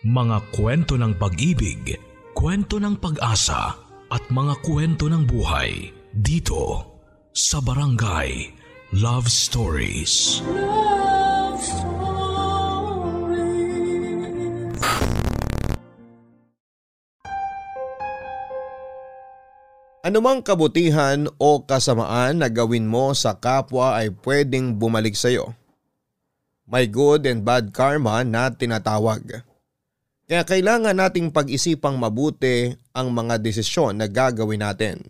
Mga kwento ng pag-ibig, kwento ng pag-asa at mga kwento ng buhay dito sa Barangay Love Stories. Love Stories. Anumang kabutihan o kasamaan na gawin mo sa kapwa ay pwedeng bumalik sa iyo. May good and bad karma na tinatawag. Kaya kailangan nating pag-isipang mabuti ang mga desisyon na gagawin natin.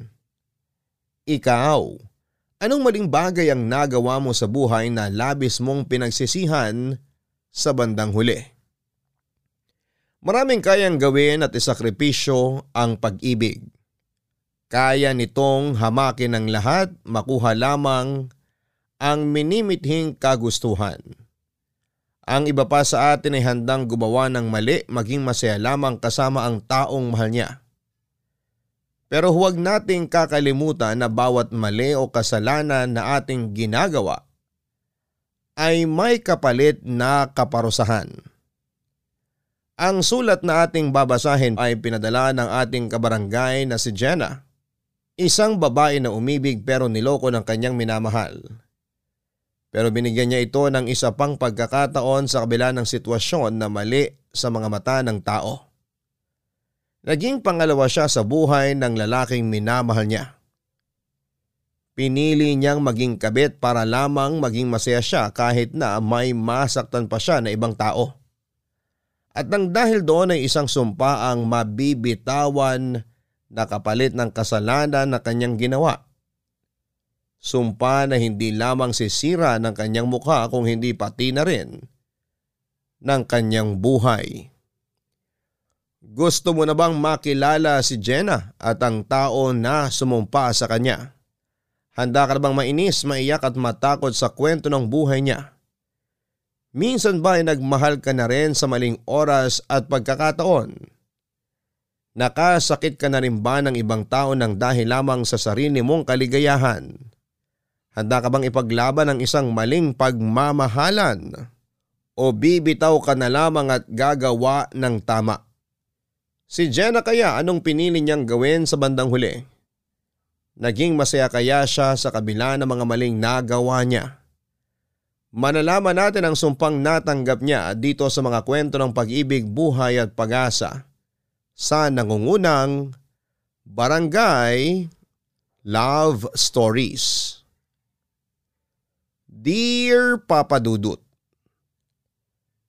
Ikaw, anong maling bagay ang nagawa mo sa buhay na labis mong pinagsisihan sa bandang huli? Maraming kayang gawin at isakripisyo ang pag-ibig. Kaya nitong hamakin ng lahat, makuha lamang ang minimithing kagustuhan. Ang iba pa sa atin ay handang gumawa ng mali maging masaya lamang kasama ang taong mahal niya. Pero huwag nating kakalimutan na bawat mali o kasalanan na ating ginagawa ay may kapalit na kaparusahan. Ang sulat na ating babasahin ay pinadala ng ating kabarangay na si Jenna, isang babae na umibig pero niloko ng kanyang minamahal. Pero binigyan niya ito ng isa pang pagkakataon sa kabila ng sitwasyon na mali sa mga mata ng tao. Naging pangalawa siya sa buhay ng lalaking minamahal niya. Pinili niyang maging kabit para lamang maging masaya siya kahit na may masaktan pa siya na ibang tao. At nang dahil doon ay isang sumpa ang mabibitawan na kapalit ng kasalanan na kanyang ginawa Sumpa na hindi lamang sisira ng kanyang mukha kung hindi pati na rin ng kanyang buhay. Gusto mo na bang makilala si Jenna at ang tao na sumumpa sa kanya? Handa ka na bang mainis, maiyak at matakot sa kwento ng buhay niya? Minsan ba ay nagmahal ka na rin sa maling oras at pagkakataon? Nakasakit ka na rin ba ng ibang tao ng dahil lamang sa sarili mong kaligayahan? Handa ka bang ipaglaban ang isang maling pagmamahalan? O bibitaw ka na lamang at gagawa ng tama? Si Jenna kaya anong pinili niyang gawin sa bandang huli? Naging masaya kaya siya sa kabila ng mga maling nagawa niya? Manalaman natin ang sumpang natanggap niya dito sa mga kwento ng pag-ibig, buhay at pag-asa sa nangungunang Barangay Love Stories. Dear Papa Dudut,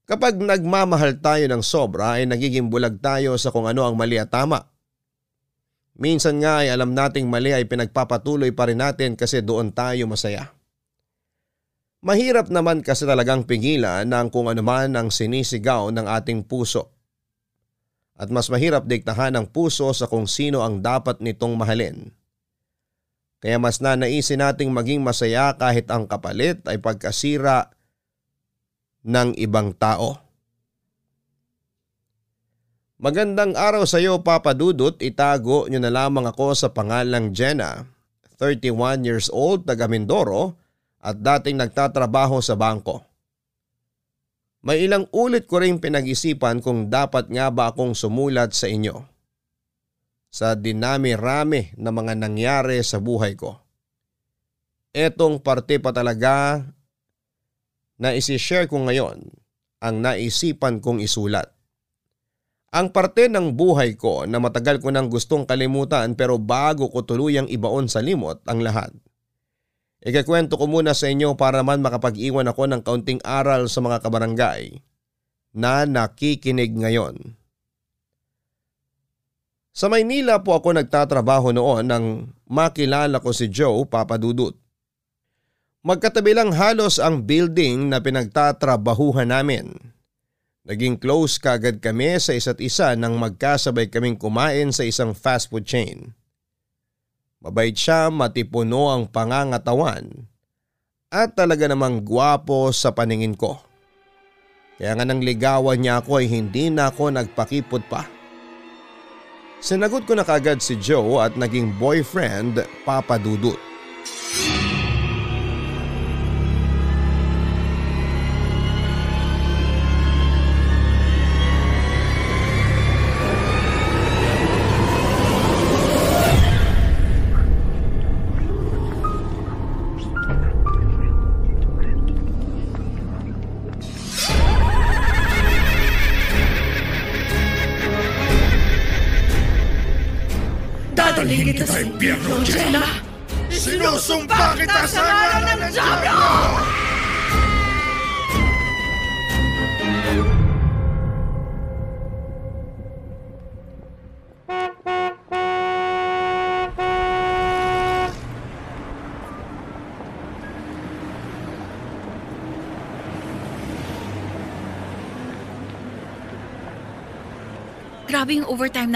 Kapag nagmamahal tayo ng sobra ay nagiging bulag tayo sa kung ano ang mali at tama. Minsan nga ay alam nating mali ay pinagpapatuloy pa rin natin kasi doon tayo masaya. Mahirap naman kasi talagang pigilan ng kung ano man ang sinisigaw ng ating puso. At mas mahirap diktahan ng puso sa kung sino ang dapat nitong mahalin. Kaya mas nanaisin nating maging masaya kahit ang kapalit ay pagkasira ng ibang tao. Magandang araw sa iyo Papa Dudut, itago niyo na lamang ako sa pangalang Jenna, 31 years old, taga Mindoro at dating nagtatrabaho sa bangko. May ilang ulit ko rin pinag-isipan kung dapat nga ba akong sumulat sa inyo sa dinami-rami na mga nangyari sa buhay ko. Etong parte pa talaga na isi-share ko ngayon ang naisipan kong isulat. Ang parte ng buhay ko na matagal ko nang gustong kalimutan pero bago ko tuluyang ibaon sa limot ang lahat. Ikakwento ko muna sa inyo para man makapag-iwan ako ng kaunting aral sa mga kabarangay na nakikinig ngayon. Sa Maynila po ako nagtatrabaho noon nang makilala ko si Joe Papadudut. Magkatabi lang halos ang building na pinagtatrabahuhan namin. Naging close kagad kami sa isa't isa nang magkasabay kaming kumain sa isang fast food chain. Mabait siya, matipuno ang pangangatawan at talaga namang gwapo sa paningin ko. Kaya nga nang ligawan niya ako ay hindi na ako nagpakipot pa. Sinagot ko na kagad si Joe at naging boyfriend Papa Dudut.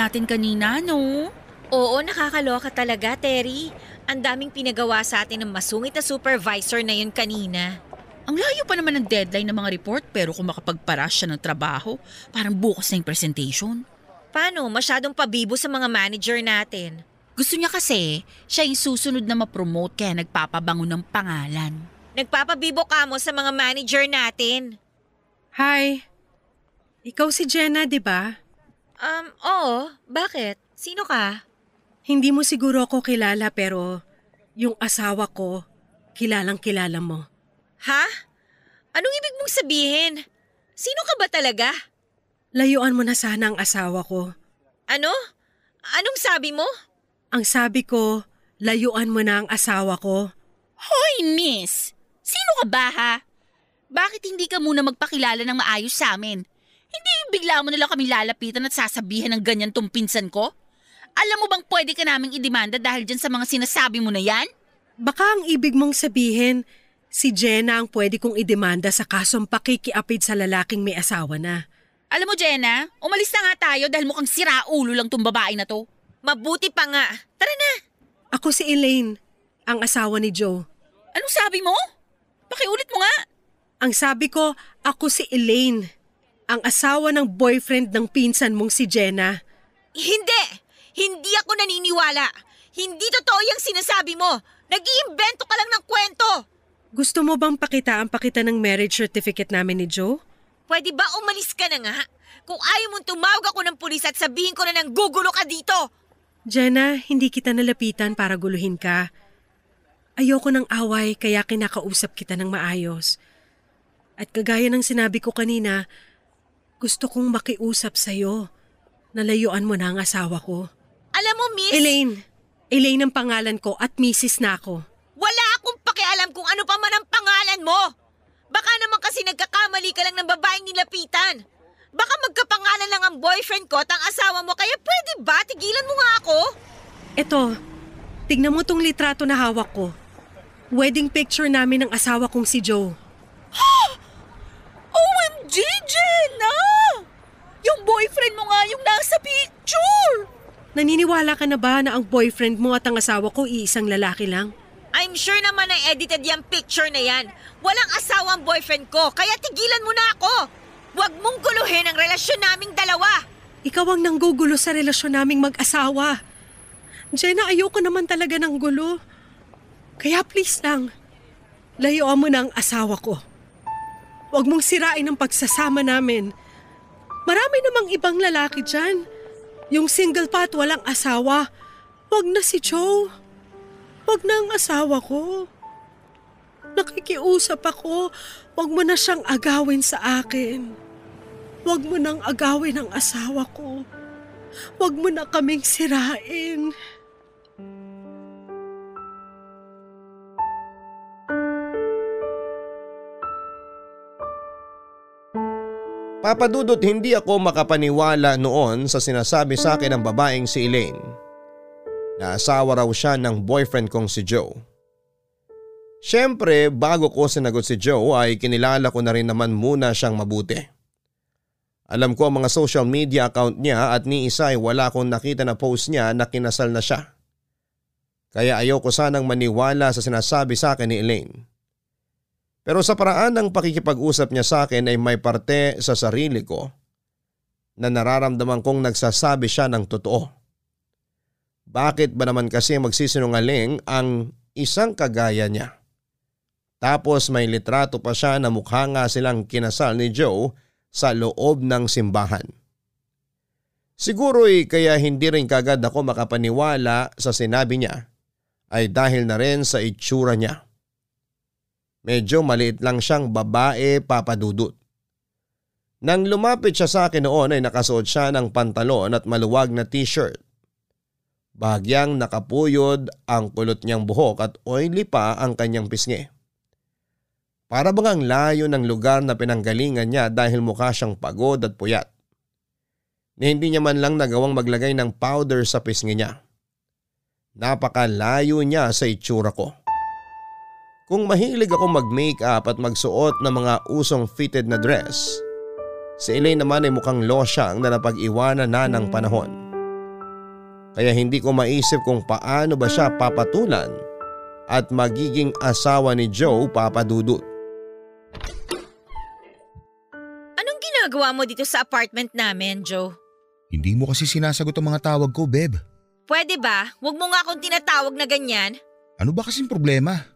Natin kanina, no? Oo, nakakaloka talaga, Terry. Ang daming pinagawa sa atin ng masungit na supervisor na yun kanina. Ang layo pa naman ng deadline ng mga report pero kung makapagpara siya ng trabaho, parang bukas na yung presentation. Paano? Masyadong pabibo sa mga manager natin. Gusto niya kasi, siya yung susunod na ma-promote kaya nagpapabango ng pangalan. Nagpapabibo ka mo sa mga manager natin. Hi. Ikaw si Jenna, di ba? Um, oo. Bakit? Sino ka? Hindi mo siguro ako kilala pero yung asawa ko, kilalang kilala mo. Ha? Anong ibig mong sabihin? Sino ka ba talaga? Layuan mo na sana ang asawa ko. Ano? Anong sabi mo? Ang sabi ko, layuan mo na ang asawa ko. Hoy, miss! Sino ka ba ha? Bakit hindi ka muna magpakilala ng maayos sa amin? Bigla mo nalang kami lalapitan at sasabihin ng ganyan tong pinsan ko? Alam mo bang pwede ka naming idemanda dahil dyan sa mga sinasabi mo na yan? Baka ang ibig mong sabihin, si Jenna ang pwede kong idemanda sa kasong pakikiapid sa lalaking may asawa na. Alam mo, Jenna, umalis na nga tayo dahil mukhang siraulo lang tong babae na to. Mabuti pa nga. Tara na. Ako si Elaine, ang asawa ni Joe. Anong sabi mo? Pakiulit mo nga. Ang sabi ko, ako si Elaine, ang asawa ng boyfriend ng pinsan mong si Jenna. Hindi! Hindi ako naniniwala. Hindi totoo yung sinasabi mo. Nag-iimbento ka lang ng kwento. Gusto mo bang pakitaan pa kita ng marriage certificate namin ni Joe? Pwede ba umalis ka na nga? Kung ayaw mong tumawag ako ng pulis at sabihin ko na nang gugulo ka dito. Jenna, hindi kita nalapitan para guluhin ka. Ayoko ng away kaya kinakausap kita ng maayos. At kagaya ng sinabi ko kanina, gusto kong makiusap sa'yo. Nalayuan mo na ang asawa ko. Alam mo, miss, Elaine! Elaine ang pangalan ko at Mrs. na ako. wala akong pakialam kung ano pa man ang pangalan mo. Baka naman kasi nagkakamali ka lang ng babaeng nilapitan. Baka magkapangalan lang ang boyfriend ko at ang asawa mo kaya pwede ba tigilan mo nga ako? Eto, tignan mo tong litrato na hawak ko. Wedding picture namin ng asawa kong si Joe. OMG, Jenna! Yung boyfriend mo nga yung nasa picture! Naniniwala ka na ba na ang boyfriend mo at ang asawa ko iisang lalaki lang? I'm sure naman na edited yung picture na yan. Walang asawa ang boyfriend ko, kaya tigilan mo na ako. Huwag mong guluhin ang relasyon naming dalawa. Ikaw ang nanggugulo sa relasyon naming mag-asawa. Jenna, ayoko naman talaga ng gulo. Kaya please lang, layuan mo na ang asawa ko. Huwag mong sirain ang pagsasama namin. Marami namang ibang lalaki dyan. Yung single pa at walang asawa. Huwag na si Joe. Huwag na ang asawa ko. Nakikiusap ako. Huwag mo na siyang agawin sa akin. Huwag mo nang agawin ang asawa ko. Huwag mo na kaming sirain. Papadudot hindi ako makapaniwala noon sa sinasabi sa akin ng babaeng si Elaine na asawa raw siya ng boyfriend kong si Joe. Siyempre bago ko sinagot si Joe ay kinilala ko na rin naman muna siyang mabuti. Alam ko ang mga social media account niya at ni isa ay wala akong nakita na post niya na kinasal na siya. Kaya ayoko sanang maniwala sa sinasabi sa akin ni Elaine. Pero sa paraan ng pakikipag-usap niya sa akin ay may parte sa sarili ko na nararamdaman kong nagsasabi siya ng totoo. Bakit ba naman kasi magsisinungaling ang isang kagaya niya? Tapos may litrato pa siya na mukha nga silang kinasal ni Joe sa loob ng simbahan. Siguro'y kaya hindi rin kagad ako makapaniwala sa sinabi niya ay dahil na rin sa itsura niya. Medyo maliit lang siyang babae papadudot. Nang lumapit siya sa akin noon ay nakasuot siya ng pantalon at maluwag na t-shirt. Bahagyang nakapuyod ang kulot niyang buhok at oily pa ang kanyang pisngi. Para bang ang layo ng lugar na pinanggalingan niya dahil mukha siyang pagod at puyat. Na hindi niya man lang nagawang maglagay ng powder sa pisngi niya. Napakalayo niya sa itsura ko. Kung mahilig ako mag-makeup at magsuot ng mga usong fitted na dress, si Elaine naman ay mukhang losyang na napag-iwanan na ng panahon. Kaya hindi ko maisip kung paano ba siya papatulan at magiging asawa ni Joe papadudot. Anong ginagawa mo dito sa apartment namin, Joe? Hindi mo kasi sinasagot ang mga tawag ko, Beb. Pwede ba? Huwag mo nga akong tinatawag na ganyan. Ano ba kasing problema?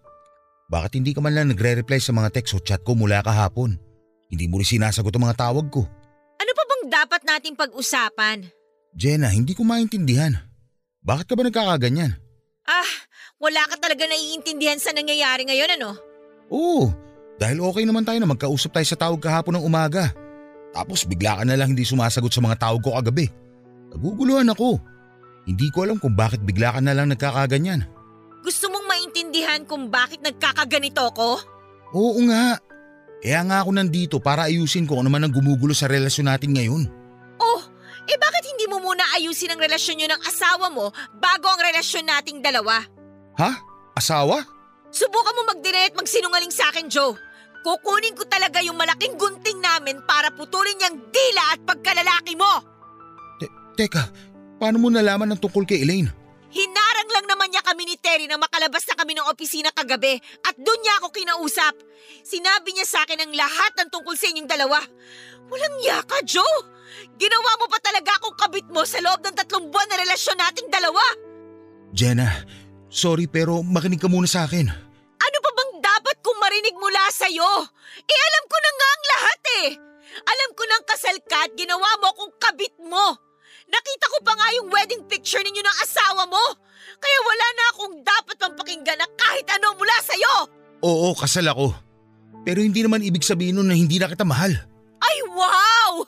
Bakit hindi ka man lang nagre-reply sa mga text o chat ko mula kahapon? Hindi mo rin sinasagot ang mga tawag ko. Ano pa bang dapat nating pag-usapan? Jenna, hindi ko maintindihan. Bakit ka ba nagkakaganyan? Ah, wala ka talaga naiintindihan sa nangyayari ngayon ano? Oo, dahil okay naman tayo na magkausap tayo sa tawag kahapon ng umaga. Tapos bigla ka na lang hindi sumasagot sa mga tawag ko kagabi. Naguguluhan ako. Hindi ko alam kung bakit bigla ka na lang nagkakaganyan. Gusto mong maintindihan kung bakit nagkakaganito ko? Oo nga. Kaya nga ako nandito para ayusin ko ano man ang gumugulo sa relasyon natin ngayon. Oh, eh bakit hindi mo muna ayusin ang relasyon nyo ng asawa mo bago ang relasyon nating dalawa? Ha? Asawa? Subukan mo mag-deny at magsinungaling sa akin, Joe. Kukunin ko talaga yung malaking gunting namin para putulin niyang dila at pagkalalaki mo. Te- teka, paano mo nalaman ng tungkol kay Elaine? Hinarang kami ni Terry na makalabas na kami ng opisina kagabi at doon niya ako kinausap. Sinabi niya sa akin ang lahat ng tungkol sa inyong dalawa. Walang yaka, Joe! Ginawa mo pa talaga akong kabit mo sa loob ng tatlong buwan na relasyon nating dalawa. Jenna, sorry pero makinig ka muna sa akin. Ano pa bang dapat kong marinig mula sa'yo? Eh alam ko na nga ang lahat eh. Alam ko nang kasal ka at ginawa mo akong kabit mo. Nakita ko pa nga yung wedding picture ninyo ng asawa mo. Kaya wala na akong dapat pang pakinggan na kahit ano mula sa'yo. Oo, kasal ako. Pero hindi naman ibig sabihin nun na hindi na kita mahal. Ay wow!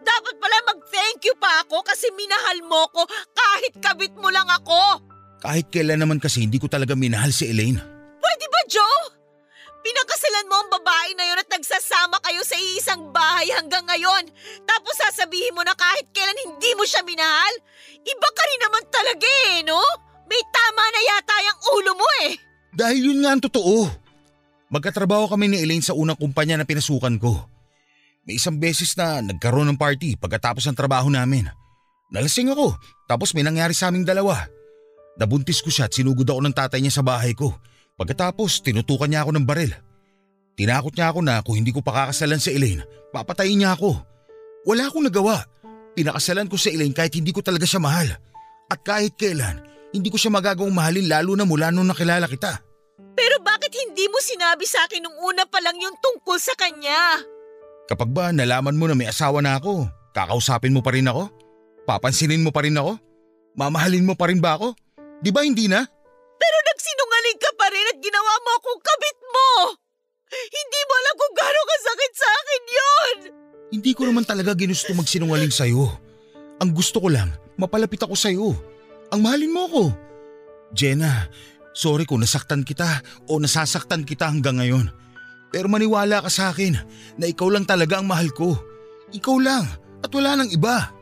Dapat pala mag-thank you pa ako kasi minahal mo ko kahit kabit mo lang ako. Kahit kailan naman kasi hindi ko talaga minahal si Elaine. Pwede ba, Joe? Pinakasalan mo ang babae na yun at nagsasama kayo sa iisang bahay hanggang ngayon. Tapos sasabihin mo na kahit kailan hindi mo siya minahal? Iba ka rin naman talaga eh, no? May tama na yata yung ulo mo eh. Dahil yun nga ang totoo. Magkatrabaho kami ni Elaine sa unang kumpanya na pinasukan ko. May isang beses na nagkaroon ng party pagkatapos ng trabaho namin. Nalasing ako tapos may nangyari sa aming dalawa. Nabuntis ko siya at sinugod ako ng tatay niya sa bahay ko. Pagkatapos tinutukan niya ako ng baril. Tinakot niya ako na kung hindi ko pakakasalan si Elaine, papatayin niya ako. Wala akong nagawa. Pinakasalan ko si Elaine kahit hindi ko talaga siya mahal. At kahit kailan, hindi ko siya magagawang mahalin lalo na mula nung nakilala kita. Pero bakit hindi mo sinabi sa akin nung una pa lang yung tungkol sa kanya? Kapag ba nalaman mo na may asawa na ako, kakausapin mo pa rin ako? Papansinin mo pa rin ako? Mamahalin mo pa rin ba ako? Di ba hindi na? Pero nagsinungaling ka pa rin at ginawa mo akong kabit mo! Hindi mo alam kung gano'ng kasakit sa akin yon! Hindi ko naman talaga ginusto magsinungaling sa'yo. Ang gusto ko lang, mapalapit ako sa'yo. Ang mahalin mo ako. Jenna, sorry kung nasaktan kita o nasasaktan kita hanggang ngayon. Pero maniwala ka sa akin na ikaw lang talaga ang mahal ko. Ikaw lang at wala nang iba.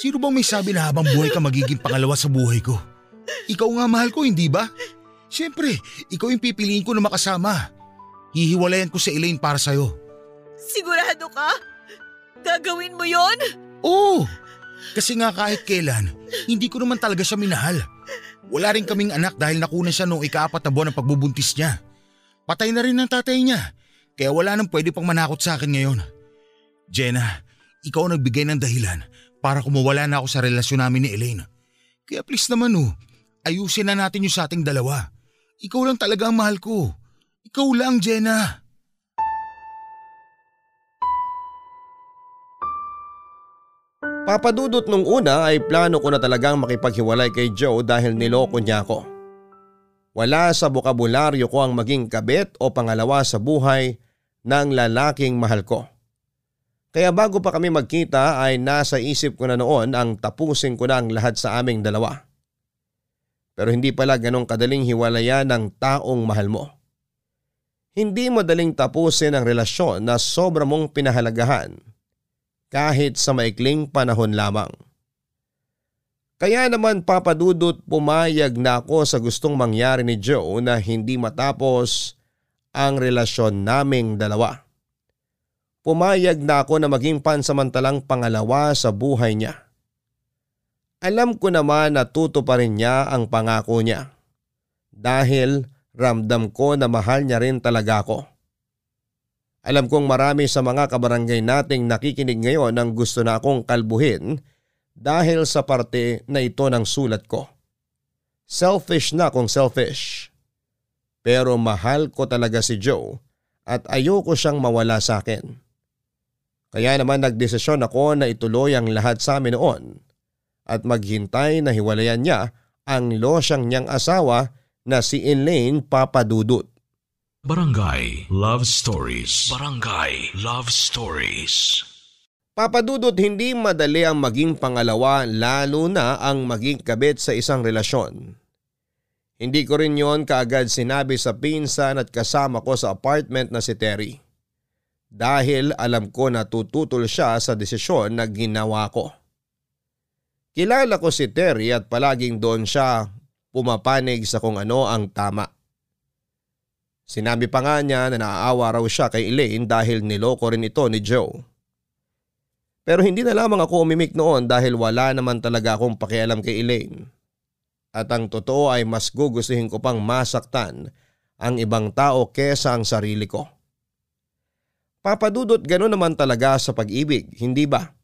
Sino bang may sabi na habang buhay ka magiging pangalawa sa buhay ko? Ikaw nga mahal ko, hindi ba? Siyempre, ikaw yung pipiliin ko na makasama. Hihiwalayan ko si Elaine para sa'yo. Sigurado ka? Gagawin mo yon? Oo! Kasi nga kahit kailan, hindi ko naman talaga siya minahal. Wala rin kaming anak dahil nakunan siya noong ikaapat na buwan ng pagbubuntis niya. Patay na rin ang tatay niya, kaya wala nang pwede pang manakot sa akin ngayon. Jenna, ikaw ang nagbigay ng dahilan para kumawala na ako sa relasyon namin ni Elaine. Kaya please naman oh, ayusin na natin yung sa ating dalawa. Ikaw lang talaga ang mahal ko. Ikaw lang, Jenna. Papadudot nung una ay plano ko na talagang makipaghiwalay kay Joe dahil niloko niya ako. Wala sa bokabularyo ko ang maging kabit o pangalawa sa buhay ng lalaking mahal ko. Kaya bago pa kami magkita ay nasa isip ko na noon ang tapusin ko na ang lahat sa aming dalawa. Pero hindi pala ganong kadaling hiwalayan ng taong mahal mo. Hindi madaling tapusin ang relasyon na sobra mong pinahalagahan kahit sa maikling panahon lamang. Kaya naman papadudot pumayag na ako sa gustong mangyari ni Joe na hindi matapos ang relasyon naming dalawa. Pumayag na ako na maging pansamantalang pangalawa sa buhay niya. Alam ko naman na tuto pa rin niya ang pangako niya. Dahil ramdam ko na mahal niya rin talaga ako. Alam kong marami sa mga kabarangay nating nakikinig ngayon ang gusto na akong kalbuhin dahil sa parte na ito ng sulat ko. Selfish na kung selfish. Pero mahal ko talaga si Joe at ayoko siyang mawala sa akin. Kaya naman nagdesisyon ako na ituloy ang lahat sa amin noon at maghintay na hiwalayan niya ang losyang niyang asawa na si Elaine Papadudut. Barangay Love Stories. Barangay Love Stories. Papadudot hindi madali ang maging pangalawa lalo na ang maging kabit sa isang relasyon. Hindi ko rin yon kaagad sinabi sa pinsan at kasama ko sa apartment na si Terry dahil alam ko na tututol siya sa desisyon na ginawa ko. Kilala ko si Terry at palaging doon siya pumapanig sa kung ano ang tama. Sinabi pa nga niya na naaawa raw siya kay Elaine dahil niloko rin ito ni Joe. Pero hindi na lamang ako umimik noon dahil wala naman talaga akong pakialam kay Elaine. At ang totoo ay mas gugustuhin ko pang masaktan ang ibang tao kesa ang sarili ko. Papadudot gano'n naman talaga sa pag-ibig, hindi ba?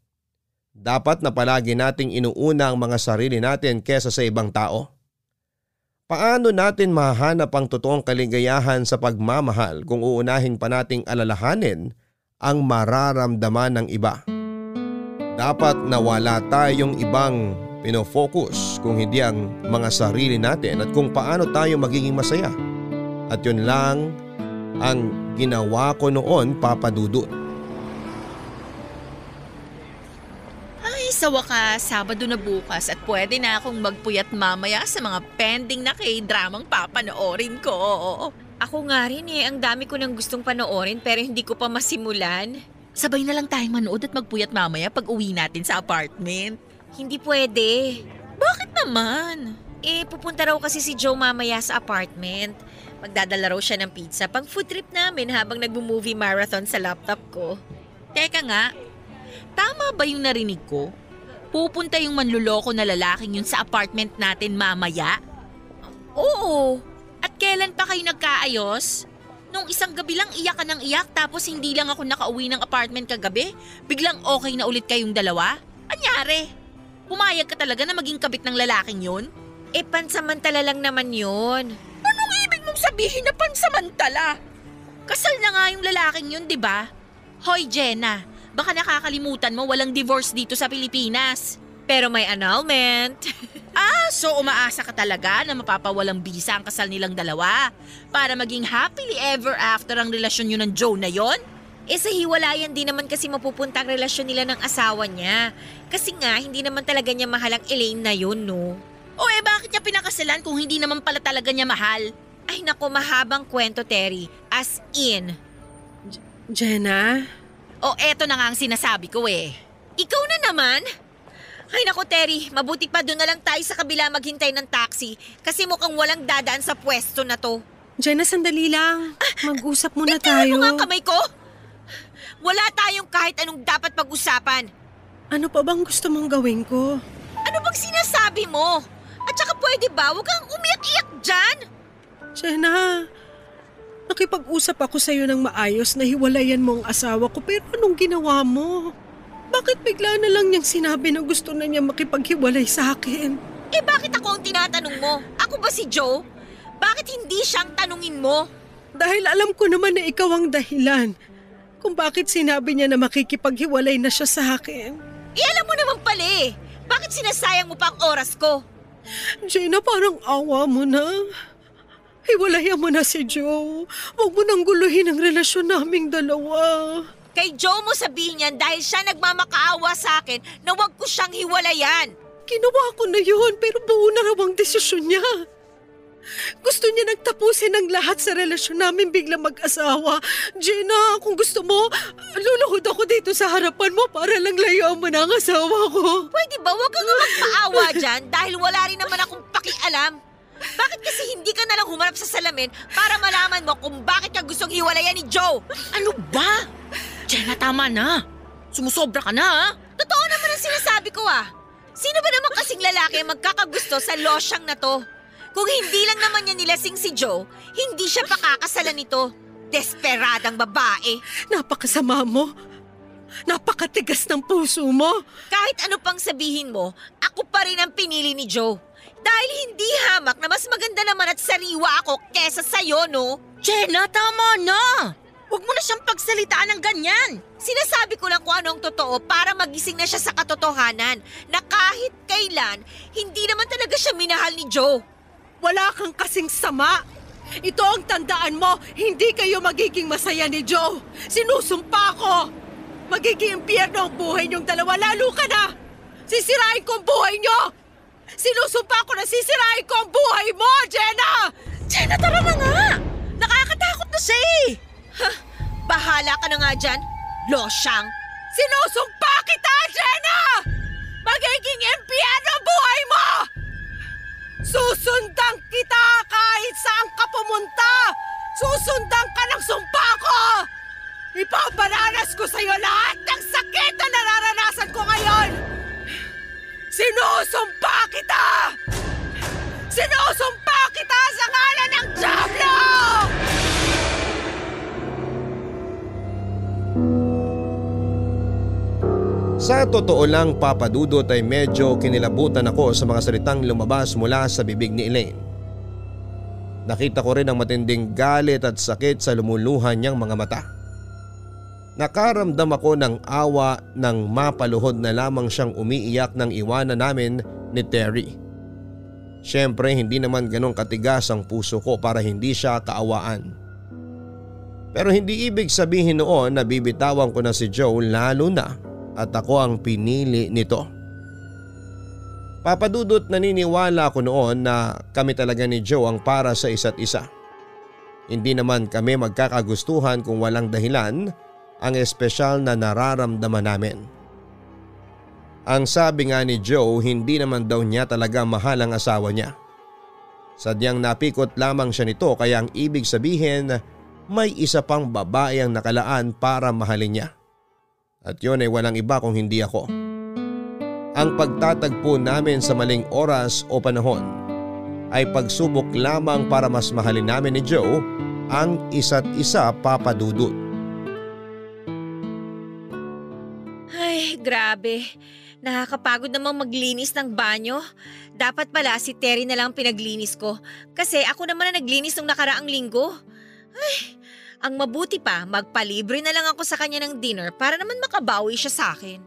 Dapat na palagi nating inuuna ang mga sarili natin kesa sa ibang tao. Paano natin mahanap ang totoong kaligayahan sa pagmamahal kung uunahin pa nating alalahanin ang mararamdaman ng iba? Dapat nawala tayong ibang pinofocus kung hindi ang mga sarili natin at kung paano tayo magiging masaya. At yun lang ang ginawa ko noon papadudot. Ay, sa wakas, Sabado na bukas at pwede na akong magpuyat mamaya sa mga pending na k-dramang papanoorin ko. Ako nga rin eh, ang dami ko nang gustong panoorin pero hindi ko pa masimulan. Sabay na lang tayong manood at magpuyat mamaya pag uwi natin sa apartment. Hindi pwede. Bakit naman? Eh, pupunta raw kasi si Joe mamaya sa apartment. Magdadala raw siya ng pizza pang food trip namin habang nagmo-movie marathon sa laptop ko. Teka nga, tama ba yung narinig ko? Pupunta yung manluloko na lalaking yun sa apartment natin mamaya? Oo, At kailan pa kayo nagkaayos? Nung isang gabi lang iyak ka ng iyak tapos hindi lang ako nakauwi ng apartment kagabi, biglang okay na ulit kayong dalawa? Anyari? Pumayag ka talaga na maging kabit ng lalaking yun? eh pansamantala lang naman yun. Mong sabihin na pansamantala? Kasal na nga yung lalaking yun, di ba? Hoy, Jenna, baka nakakalimutan mo walang divorce dito sa Pilipinas. Pero may annulment. Ah, so umaasa ka talaga na mapapawalang bisa ang kasal nilang dalawa para maging happily ever after ang relasyon nyo ng Joe na yon? eh sa hiwalayan din naman kasi mapupunta ang relasyon nila ng asawa niya. Kasi nga, hindi naman talaga niya mahal ang Elaine na yun, no? O eh bakit niya pinakasalan kung hindi naman pala talaga niya mahal? Ay nako, mahabang kwento, Terry. As in. Jenna? O eto na nga ang sinasabi ko eh. Ikaw na naman? Ay nako, Terry. Mabuti pa doon na lang tayo sa kabila maghintay ng taxi. Kasi mukhang walang dadaan sa pwesto na to. Jenna, sandali lang. Mag-usap muna Bitawan tayo. mo nga kamay ko. Wala tayong kahit anong dapat pag-usapan. Ano pa bang gusto mong gawin ko? Ano bang sinasabi mo? At saka pwede ba, huwag kang umiyak-iyak dyan. Jenna, nakipag-usap ako sa'yo ng maayos na hiwalayan mo ang asawa ko pero anong ginawa mo? Bakit bigla na lang niyang sinabi na gusto na niya makipaghiwalay sa akin? Eh bakit ako ang tinatanong mo? Ako ba si Joe? Bakit hindi siyang tanungin mo? Dahil alam ko naman na ikaw ang dahilan kung bakit sinabi niya na makikipaghiwalay na siya sa akin. Eh alam mo naman pala eh. Bakit sinasayang mo pa ang oras ko? Jenna, parang awa mo na. Hiwalayan mo na si Joe. Huwag mo nang guluhin ang relasyon naming dalawa. Kay Joe mo sabihin yan dahil siya nagmamakaawa sa akin na wag ko siyang hiwalayan. Ginawa ko na yun pero buo na raw ang desisyon niya. Gusto niya nagtapusin ang lahat sa relasyon namin biglang mag-asawa. Jenna, kung gusto mo, luluhod ako dito sa harapan mo para lang layuan mo na ang asawa ko. Pwede ba wag kang magpaawa dyan dahil wala rin naman akong pakialam? Bakit kasi hindi ka nalang humarap sa salamin para malaman mo kung bakit ka gustong hiwalayan ni Joe? Ano ba? Jenna, tama na. Sumusobra ka na, ha? Totoo naman ang sinasabi ko ah. Sino ba naman kasing lalaki ang magkakagusto sa losyang na to? Kung hindi lang naman niya nilasing si Joe, hindi siya pakakasalan nito. Desperadang babae. Napakasama mo. Napakatigas ng puso mo. Kahit ano pang sabihin mo, ako pa rin ang pinili ni Joe. Dahil hindi hamak na mas maganda naman at sariwa ako kesa sa'yo, no? Jenna, tama na. Huwag mo na siyang pagsalitaan ng ganyan. Sinasabi ko lang kung anong totoo para magising na siya sa katotohanan na kahit kailan, hindi naman talaga siya minahal ni Joe. Wala kang kasing sama. Ito ang tandaan mo, hindi kayo magiging masaya ni Joe. Sinusumpa ko. Magiging impyerno ang buhay niyong dalawa, lalo ka na. Sisirain ko ang buhay niyo. Sinusumpa ko na sisirain ko ang buhay mo, Jenna! Jenna, tara na nga. Nakakatakot na siya eh. Bahala ka na nga dyan, losyang. Sinusumpa kita, Jenna! Magiging impyerno ang buhay mo! Susundan kita kahit saan ka pumunta! Susundan ka ng sumpa ko! Ipaparanas ko sa'yo lahat ng sakit na nararanasan ko ngayon! Sinusumpa kita! Sinusumpa kita sa ngalan ng Diablo! Sa totoo lang papadudot ay medyo kinilabutan ako sa mga salitang lumabas mula sa bibig ni Elaine. Nakita ko rin ang matinding galit at sakit sa lumuluhan niyang mga mata. Nakaramdam ako ng awa nang mapaluhod na lamang siyang umiiyak ng iwanan namin ni Terry. Siyempre hindi naman ganong katigas ang puso ko para hindi siya kaawaan. Pero hindi ibig sabihin noon na bibitawan ko na si Joe lalo na at ako ang pinili nito. Papadudot naniniwala ko noon na kami talaga ni Joe ang para sa isa't isa. Hindi naman kami magkakagustuhan kung walang dahilan ang espesyal na nararamdaman namin. Ang sabi nga ni Joe hindi naman daw niya talaga mahal ang asawa niya. Sadyang napikot lamang siya nito kaya ang ibig sabihin may isa pang babae ang nakalaan para mahalin niya. At yun ay walang iba kung hindi ako. Ang pagtatagpo namin sa maling oras o panahon ay pagsubok lamang para mas mahalin namin ni Joe ang isa't isa papadudot. Ay, grabe. Nakakapagod namang maglinis ng banyo. Dapat pala si Terry na lang pinaglinis ko. Kasi ako naman na naglinis nung nakaraang linggo. Ay, ang mabuti pa, magpalibre na lang ako sa kanya ng dinner para naman makabawi siya sa akin.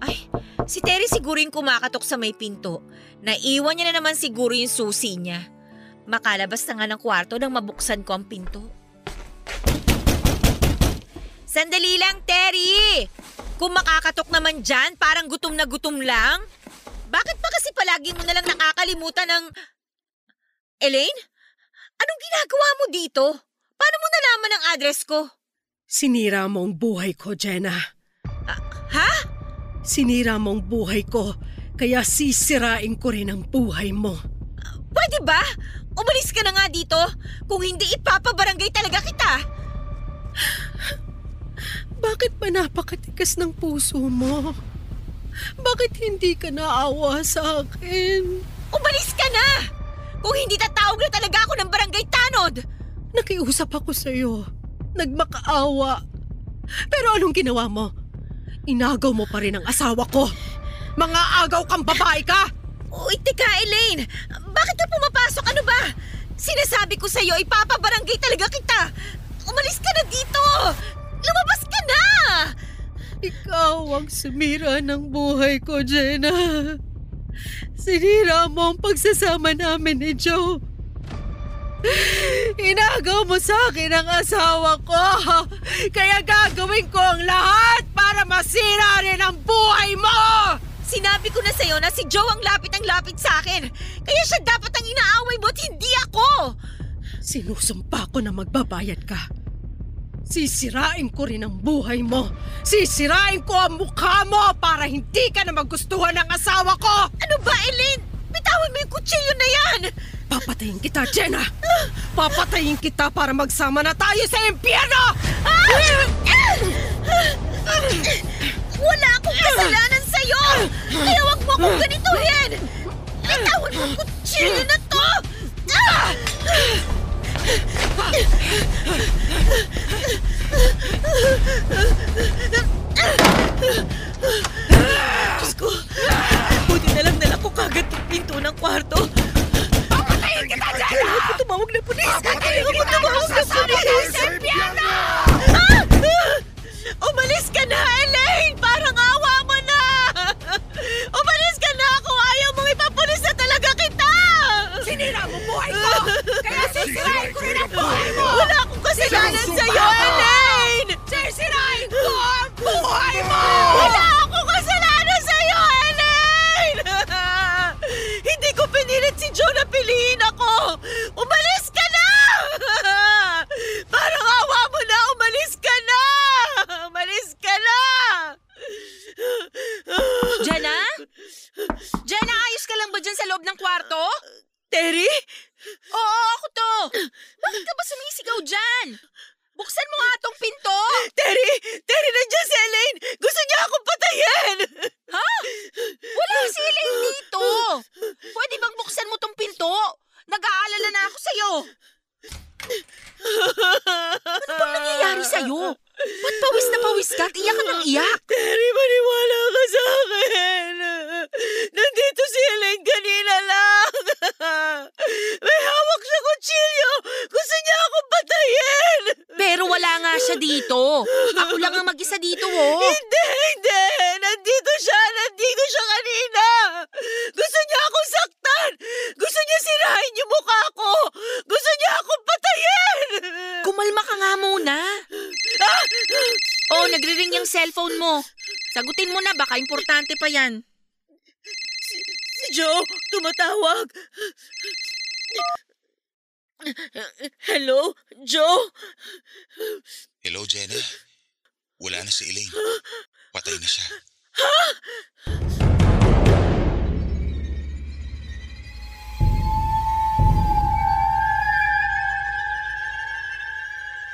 Ay, si Terry siguro yung kumakatok sa may pinto. Naiwan niya na naman siguro yung susi niya. Makalabas na nga ng kwarto nang mabuksan ko ang pinto. Sandali lang, Terry! Kung makakatok naman dyan, parang gutom na gutom lang. Bakit pa kasi palagi mo nalang nakakalimutan ng... Elaine? Anong ginagawa mo dito? Paano mo nalaman ang address ko? Sinira mo ang buhay ko, Jenna. Ha? Sinira mo ang buhay ko, kaya sisirain ko rin ang buhay mo. Pwede ba? Umalis ka na nga dito. Kung hindi, ipapabarangay talaga kita. Bakit ba napakatigas ng puso mo? Bakit hindi ka naawa sa akin? Umalis ka na! Kung hindi tatawag na talaga ako ng barangay tanod! Nakiusap ako sa'yo. Nagmakaawa. Pero anong ginawa mo? Inagaw mo pa rin ang asawa ko. Mga agaw kang babae ka! Uy, teka, Elaine! Bakit ka pumapasok? Ano ba? Sinasabi ko sa'yo, ipapabarangay talaga kita! Umalis ka na dito! Lumabas ka na! Ikaw ang sumira ng buhay ko, Jenna. Sinira mo ang pagsasama namin ni Joe. Inagaw mo sa akin ang asawa ko. Kaya gagawin ko ang lahat para masira rin ang buhay mo! Sinabi ko na sa'yo na si Joe ang lapit ang lapit sa akin. Kaya siya dapat ang inaaway mo at hindi ako. Sinusumpa ko na magbabayad ka. Sisirain ko rin ang buhay mo. Sisirain ko ang mukha mo para hindi ka na magustuhan ng asawa ko! Ano ba, Elaine? Bitawan mo yung kutsilyo na yan! Papatayin kita, Jenna! Papatayin kita para magsama na tayo sa impyerno! Wala akong kasalanan sa'yo! Kaya wag mo akong ganituhin! Bitawan mo ang kutsilyo na to! Ah! Diyos ko, buti na lang nala ko kagad yung pinto ng kwarto. Papatayin kita dyan!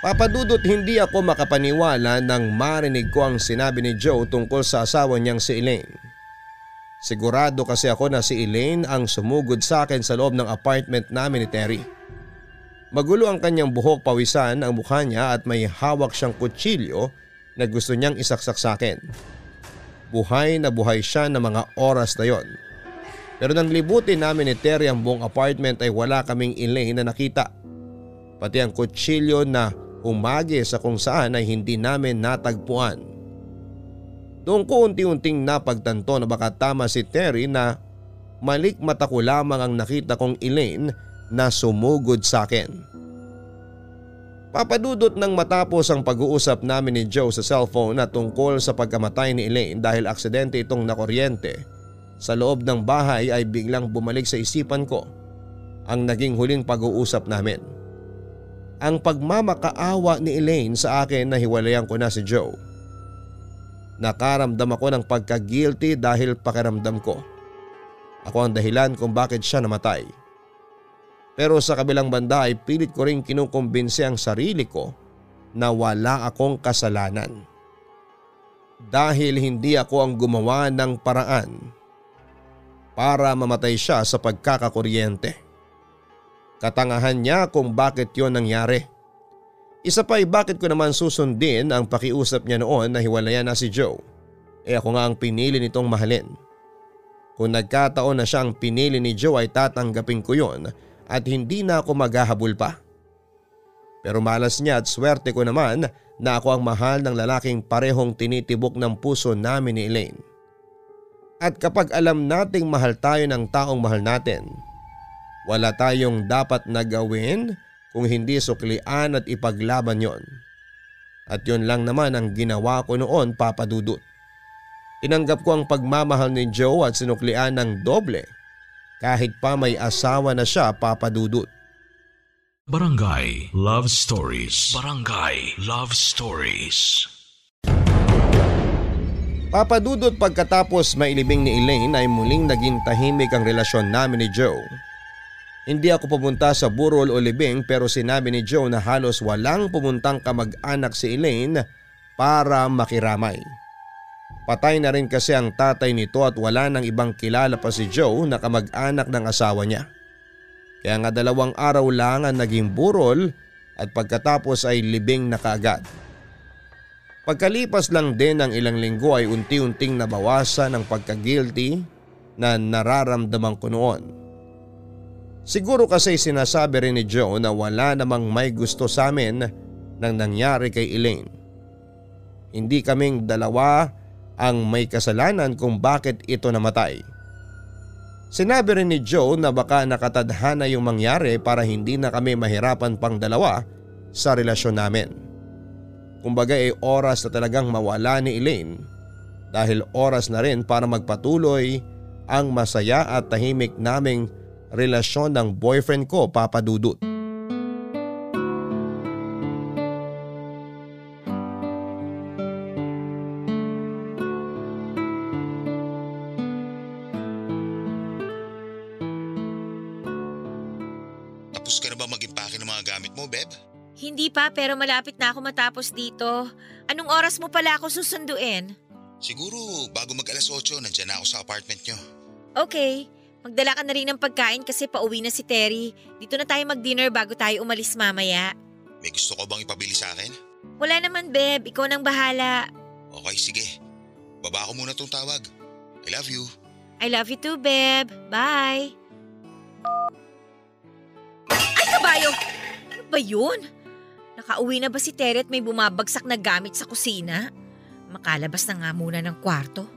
Papadudot hindi ako makapaniwala nang marinig ko ang sinabi ni Joe tungkol sa asawa niyang si Elaine. Sigurado kasi ako na si Elaine ang sumugod sa akin sa loob ng apartment namin ni Terry. Magulo ang kanyang buhok pawisan ang mukha niya at may hawak siyang kutsilyo na gusto niyang isaksak sa akin. Buhay na buhay siya ng mga oras na yon. Pero nang libutin namin ni Terry ang buong apartment ay wala kaming Elaine na nakita. Pati ang kutsilyo na umagi sa kung saan ay hindi namin natagpuan. Doon ko unti-unting napagtanto na baka tama si Terry na malik mata ko lamang ang nakita kong Elaine na sumugod sa akin. Papadudot nang matapos ang pag-uusap namin ni Joe sa cellphone na tungkol sa pagkamatay ni Elaine dahil aksidente itong nakuryente. Sa loob ng bahay ay biglang bumalik sa isipan ko ang naging huling pag-uusap namin. Ang pagmamakaawa ni Elaine sa akin na hiwalayan ko na si Joe. Nakaramdam ako ng pagka-guilty dahil pakiramdam ko. Ako ang dahilan kung bakit siya namatay. Pero sa kabilang banda ay pilit ko rin kinukumbinsi ang sarili ko na wala akong kasalanan. Dahil hindi ako ang gumawa ng paraan para mamatay siya sa pagkakakuryente. Katangahan niya kung bakit yon nangyari. Isa pa ay bakit ko naman susundin ang pakiusap niya noon na hiwalayan na si Joe. Eh ako nga ang pinili nitong mahalin. Kung nagkataon na siya ang pinili ni Joe ay tatanggapin ko yon at hindi na ako maghahabol pa. Pero malas niya at swerte ko naman na ako ang mahal ng lalaking parehong tinitibok ng puso namin ni Elaine. At kapag alam nating mahal tayo ng taong mahal natin, Wala tayong dapat na gawin kung hindi suklian at ipaglaban yon. At yon lang naman ang ginawa ko noon papadudot. Tinanggap ko ang pagmamahal ni Joe at sinuklian ng doble kahit pa may asawa na siya papadudot. Barangay Love Stories. Barangay Love Stories. Papadudot pagkatapos mailibing ni Elaine ay muling naging tahimik ang relasyon namin ni Joe. Hindi ako pumunta sa burol o libing pero sinabi ni Joe na halos walang pumuntang kamag-anak si Elaine para makiramay. Patay na rin kasi ang tatay nito at wala nang ibang kilala pa si Joe na kamag-anak ng asawa niya. Kaya nga dalawang araw lang ang naging burol at pagkatapos ay libing na kaagad. Pagkalipas lang din ng ilang linggo ay unti-unting nabawasan ang pagka-guilty na nararamdaman ko noon. Siguro kasi sinasabi rin ni Joe na wala namang may gusto sa amin nang nangyari kay Elaine. Hindi kaming dalawa ang may kasalanan kung bakit ito namatay. Sinabi rin ni Joe na baka nakatadhana yung mangyari para hindi na kami mahirapan pang dalawa sa relasyon namin. Kumbaga ay oras na talagang mawala ni Elaine dahil oras na rin para magpatuloy ang masaya at tahimik naming relasyon ng boyfriend ko papadudot. Tapos ka na ba mag-impake ng mga gamit mo, Beb? Hindi pa pero malapit na ako matapos dito. Anong oras mo pala ako susunduin? Siguro bago mag alas 8, nandyan na ako sa apartment nyo. Okay, magdala ka na rin ng pagkain kasi pauwi na si Terry. Dito na tayo mag-dinner bago tayo umalis mamaya. May gusto ko bang ipabili sa akin? Wala naman, Beb. Ikaw nang bahala. Okay, sige. Baba ko muna tong tawag. I love you. I love you too, Beb. Bye. Ay, kabayo! Ano ba yun? Nakauwi na ba si Terry at may bumabagsak na gamit sa kusina? Makalabas na nga muna ng kwarto.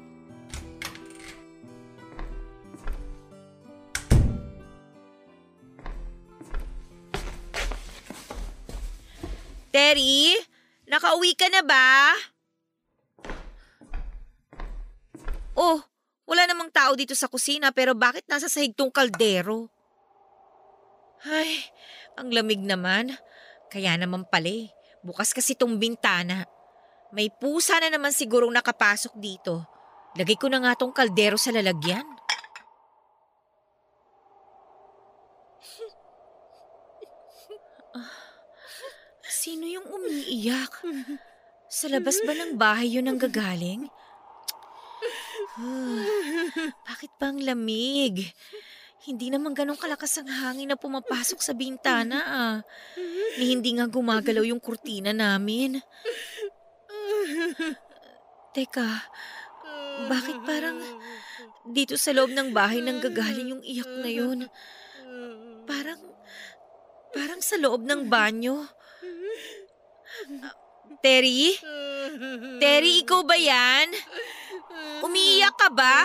Terry, nakauwi ka na ba? Oh, wala namang tao dito sa kusina pero bakit nasa sahig tong kaldero? Ay, ang lamig naman. Kaya naman pala eh. Bukas kasi tong bintana. May pusa na naman sigurong nakapasok dito. Lagay ko na nga tong kaldero sa lalagyan. Sino yung umiiyak? Sa labas ba ng bahay yun ang gagaling? Bakit bang lamig? Hindi naman ganun kalakas ang hangin na pumapasok sa bintana ah. Ni hindi nga gumagalaw yung kurtina namin. Teka, bakit parang dito sa loob ng bahay nang gagaling yung iyak na yun? Parang, parang sa loob ng banyo. Terry? Terry, ikaw ba yan? Umiiyak ka ba?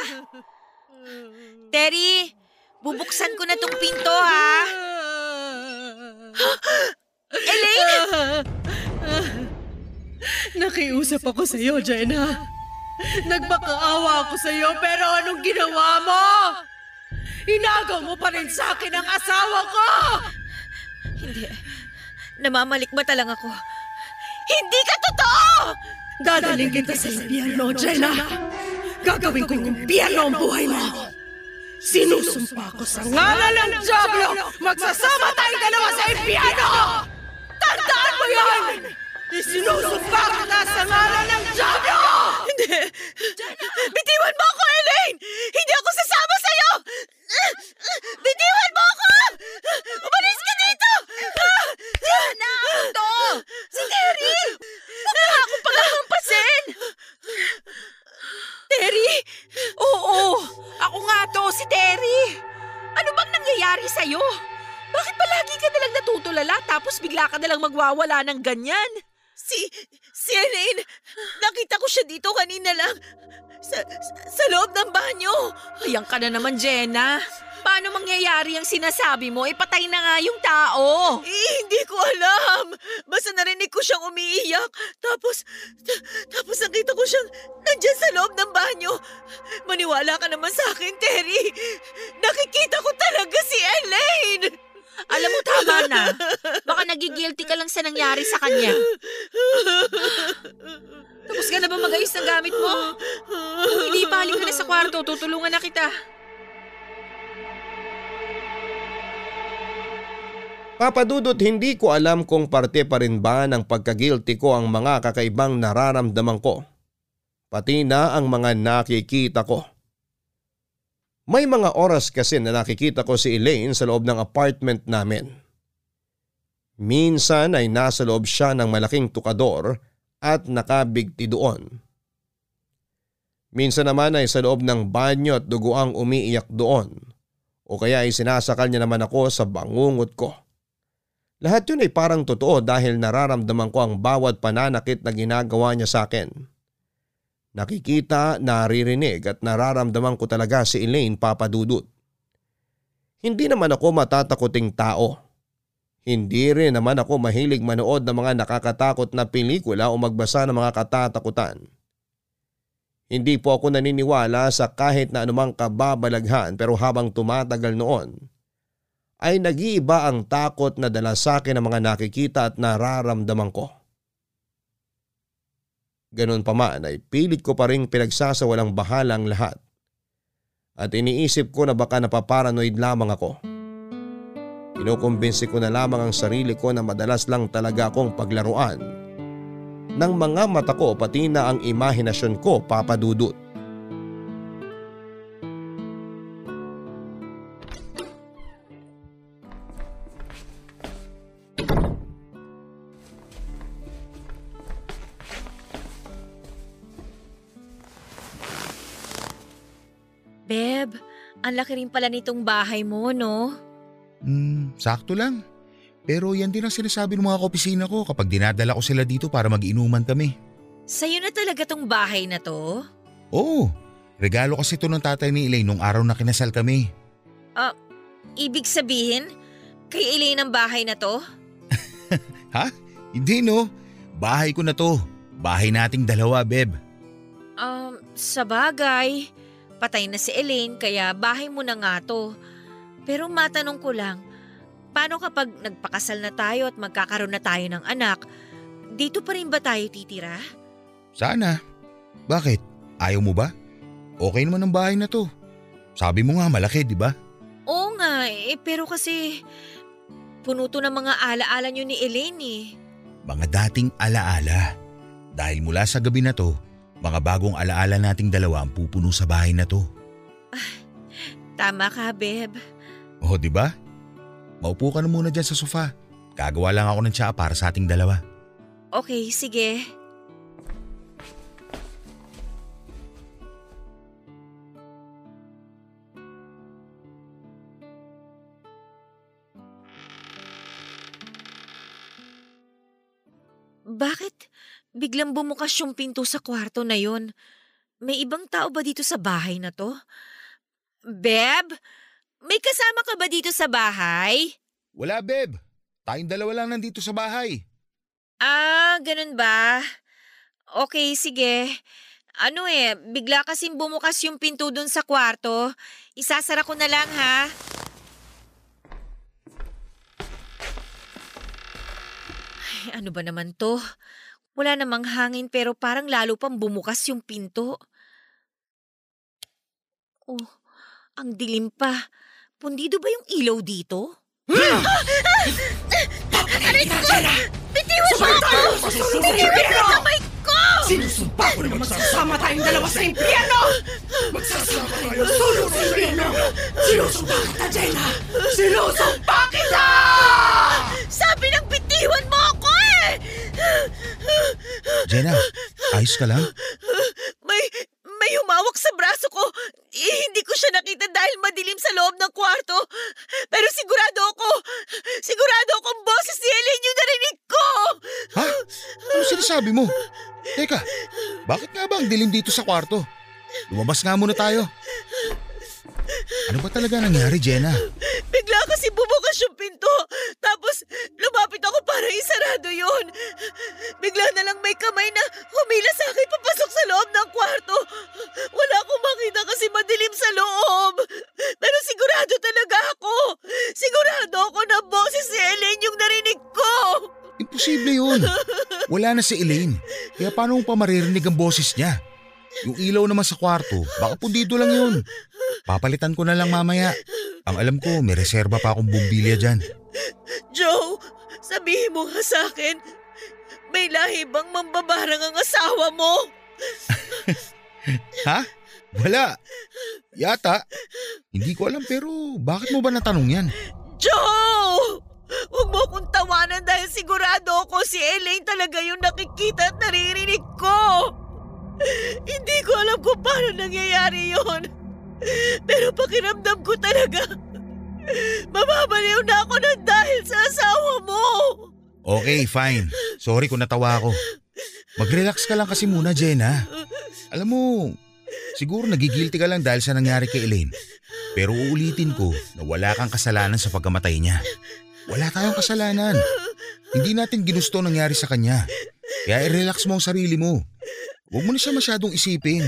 Terry, bubuksan ko na tong pinto ha. Elaine! Nakiusap ako sa iyo, Jenna. Nagmakaawa ako sa iyo, pero anong ginawa mo? Inagaw mo pa rin sa akin ang asawa ko! Hindi. Namamalikmata lang ako. Hindi ka totoo! Dadaling kita sa impyerno, Jenna. Gagawin ko yung impyerno ang buhay mo. Sinusumpa ko sa ngalan ng Diablo! Magsasama tayong dalawa sa impyerno! Tandaan mo yan! Isinusumpa kita sa ngalan ng Diablo! Hindi! Bitiwan mo ako, Elaine! Hindi ako sasama sa'yo! Bitiwan mo ako! Umalis ka dito! Diana, to! Si Terry! Huwag mo ako pagkakampasin! Terry? Oo, ako nga to, si Terry. Ano bang nangyayari sa'yo? Bakit palagi ka nalang natutulala tapos bigla ka nalang magwawala ng ganyan? Si, si Elaine, nakita ko siya dito kanina lang. Sa, sa, sa loob ng banyo. Ayan ka na naman, Jenna. Paano mangyayari ang sinasabi mo? Ipatay na nga yung tao. Eh, hindi ko alam. Basta narinig ko siyang umiiyak. Tapos, ta- tapos nakita ko siyang nandyan sa loob ng banyo. Maniwala ka naman sa akin, Terry. Nakikita ko talaga si Elaine. Alam mo, tama na. Baka nagigilty ka lang sa nangyari sa kanya. Tapos ka na ba mag-ayos ng gamit mo? Kung hindi, balik ka na sa kwarto. Tutulungan na kita. Papadudot hindi ko alam kung parte pa rin ba ng pagkagilty ko ang mga kakaibang nararamdaman ko. Pati na ang mga nakikita ko. May mga oras kasi na nakikita ko si Elaine sa loob ng apartment namin. Minsan ay nasa loob siya ng malaking tukador at nakabigti doon. Minsan naman ay sa loob ng banyo at dugo ang umiiyak doon. O kaya ay sinasakal niya naman ako sa bangungot ko. Lahat yun ay parang totoo dahil nararamdaman ko ang bawat pananakit na ginagawa niya sa akin. Nakikita, naririnig at nararamdaman ko talaga si Elaine papadudot. Hindi naman ako matatakoting tao. Hindi rin naman ako mahilig manood ng mga nakakatakot na pelikula o magbasa ng mga katatakutan. Hindi po ako naniniwala sa kahit na anumang kababalaghan pero habang tumatagal noon, ay nag-iiba ang takot na dala sa akin ng mga nakikita at nararamdaman ko. Ganon pa man ay pilit ko pa rin pinagsasawalang bahalang lahat. At iniisip ko na baka napaparanoid lamang ako. Kinukumbinsi ko na lamang ang sarili ko na madalas lang talaga akong paglaruan ng mga mata ko pati na ang imahinasyon ko papadudot. Beb, ang laki rin pala nitong bahay mo, no? Hmm, sakto lang. Pero yan din ang sinasabi ng mga kaopisina ko kapag dinadala ko sila dito para mag-inuman kami. Sa'yo na talaga tong bahay na to? Oo, regalo kasi ito ng tatay ni Elaine nung araw na kinasal kami. Ibig sabihin, kay Elaine ang bahay na to? Ha? Hindi no. Bahay ko na to. Bahay nating dalawa, Beb. Um, sa bagay, patay na si Elaine kaya bahay mo na nga to. Pero matanong ko lang, paano kapag nagpakasal na tayo at magkakaroon na tayo ng anak, dito pa rin ba tayo titira? Sana. Bakit? Ayaw mo ba? Okay naman ang bahay na to. Sabi mo nga malaki, di ba? Oo nga, eh, pero kasi puno to ng mga alaala nyo ni Elaine eh. Mga dating alaala. Dahil mula sa gabi na to, mga bagong alaala nating dalawa ang pupuno sa bahay na to. Tama ka, Beb. Oh, di ba? Maupo ka na muna dyan sa sofa. Gagawa lang ako ng tsaa para sa ating dalawa. Okay, sige. Bakit biglang bumukas yung pinto sa kwarto na yon? May ibang tao ba dito sa bahay na to? Beb, may kasama ka ba dito sa bahay? Wala, Beb. Tayong dalawa lang nandito sa bahay. Ah, ganun ba? Okay, sige. Ano eh, bigla kasing bumukas yung pinto dun sa kwarto. Isasara ko na lang ha. Ay, ano ba naman to? Wala namang hangin pero parang lalo pang bumukas yung pinto. Oh, ang dilim pa. Pundido ba yung ilaw dito? Bitiwan mo ako! Bitiwan mo kamay ko! Sinusumpa ko na magsasama tayong dalawa sa impyerno! Magsasama tayo sulong sa impyerno! Sinusumpa kita, Jenna! Sinusumpa kita! Sabi ng bitiwan mo ako eh! Jenna, ayos ka lang? May, may humawak sa braso ko. Eh, hindi ko siya nakita dahil madilim sa loob ng kwarto. Pero sigurado ako, sigurado akong boses ni Elaine yung narinig ko! Ha? Ano sinasabi mo? Teka, bakit nga ba ang dilim dito sa kwarto? Lumabas nga muna tayo. Ano ba talaga nangyari, Jenna? Bigla kasi bumukas yung pinto. Tapos lumapit ako para isarado yun. Bigla na lang may kamay na humila sa akin papasok sa loob ng kwarto. Wala akong makita kasi madilim sa loob. Pero sigurado talaga ako. Sigurado ako na boses si Ellen yung narinig ko. Imposible yun. Wala na si Elaine. Kaya paano pa maririnig ang boses niya? Yung ilaw naman sa kwarto, baka pundido lang yun. Papalitan ko na lang mamaya. Ang alam ko, may reserba pa akong bumbilya dyan. Joe, sabihin mo nga sa akin, may lahi bang mambabarang ang asawa mo? Ha? Wala. Yata. Hindi ko alam pero bakit mo ba natanong yan? Joe! Huwag mo akong tawanan dahil sigurado ako si Elaine talaga yung nakikita at naririnig ko. Hindi ko alam kung paano nangyayari yon. Pero pakiramdam ko talaga, mababaliw na ako ng dahil sa asawa mo. Okay, fine. Sorry kung natawa ako. Mag-relax ka lang kasi muna, Jenna. Alam mo, siguro nagigilty ka lang dahil sa nangyari kay Elaine. Pero uulitin ko na wala kang kasalanan sa pagkamatay niya. Wala tayong kasalanan. Hindi natin ginusto ang nangyari sa kanya. Kaya i-relax mo ang sarili mo. Huwag mo na siya masyadong isipin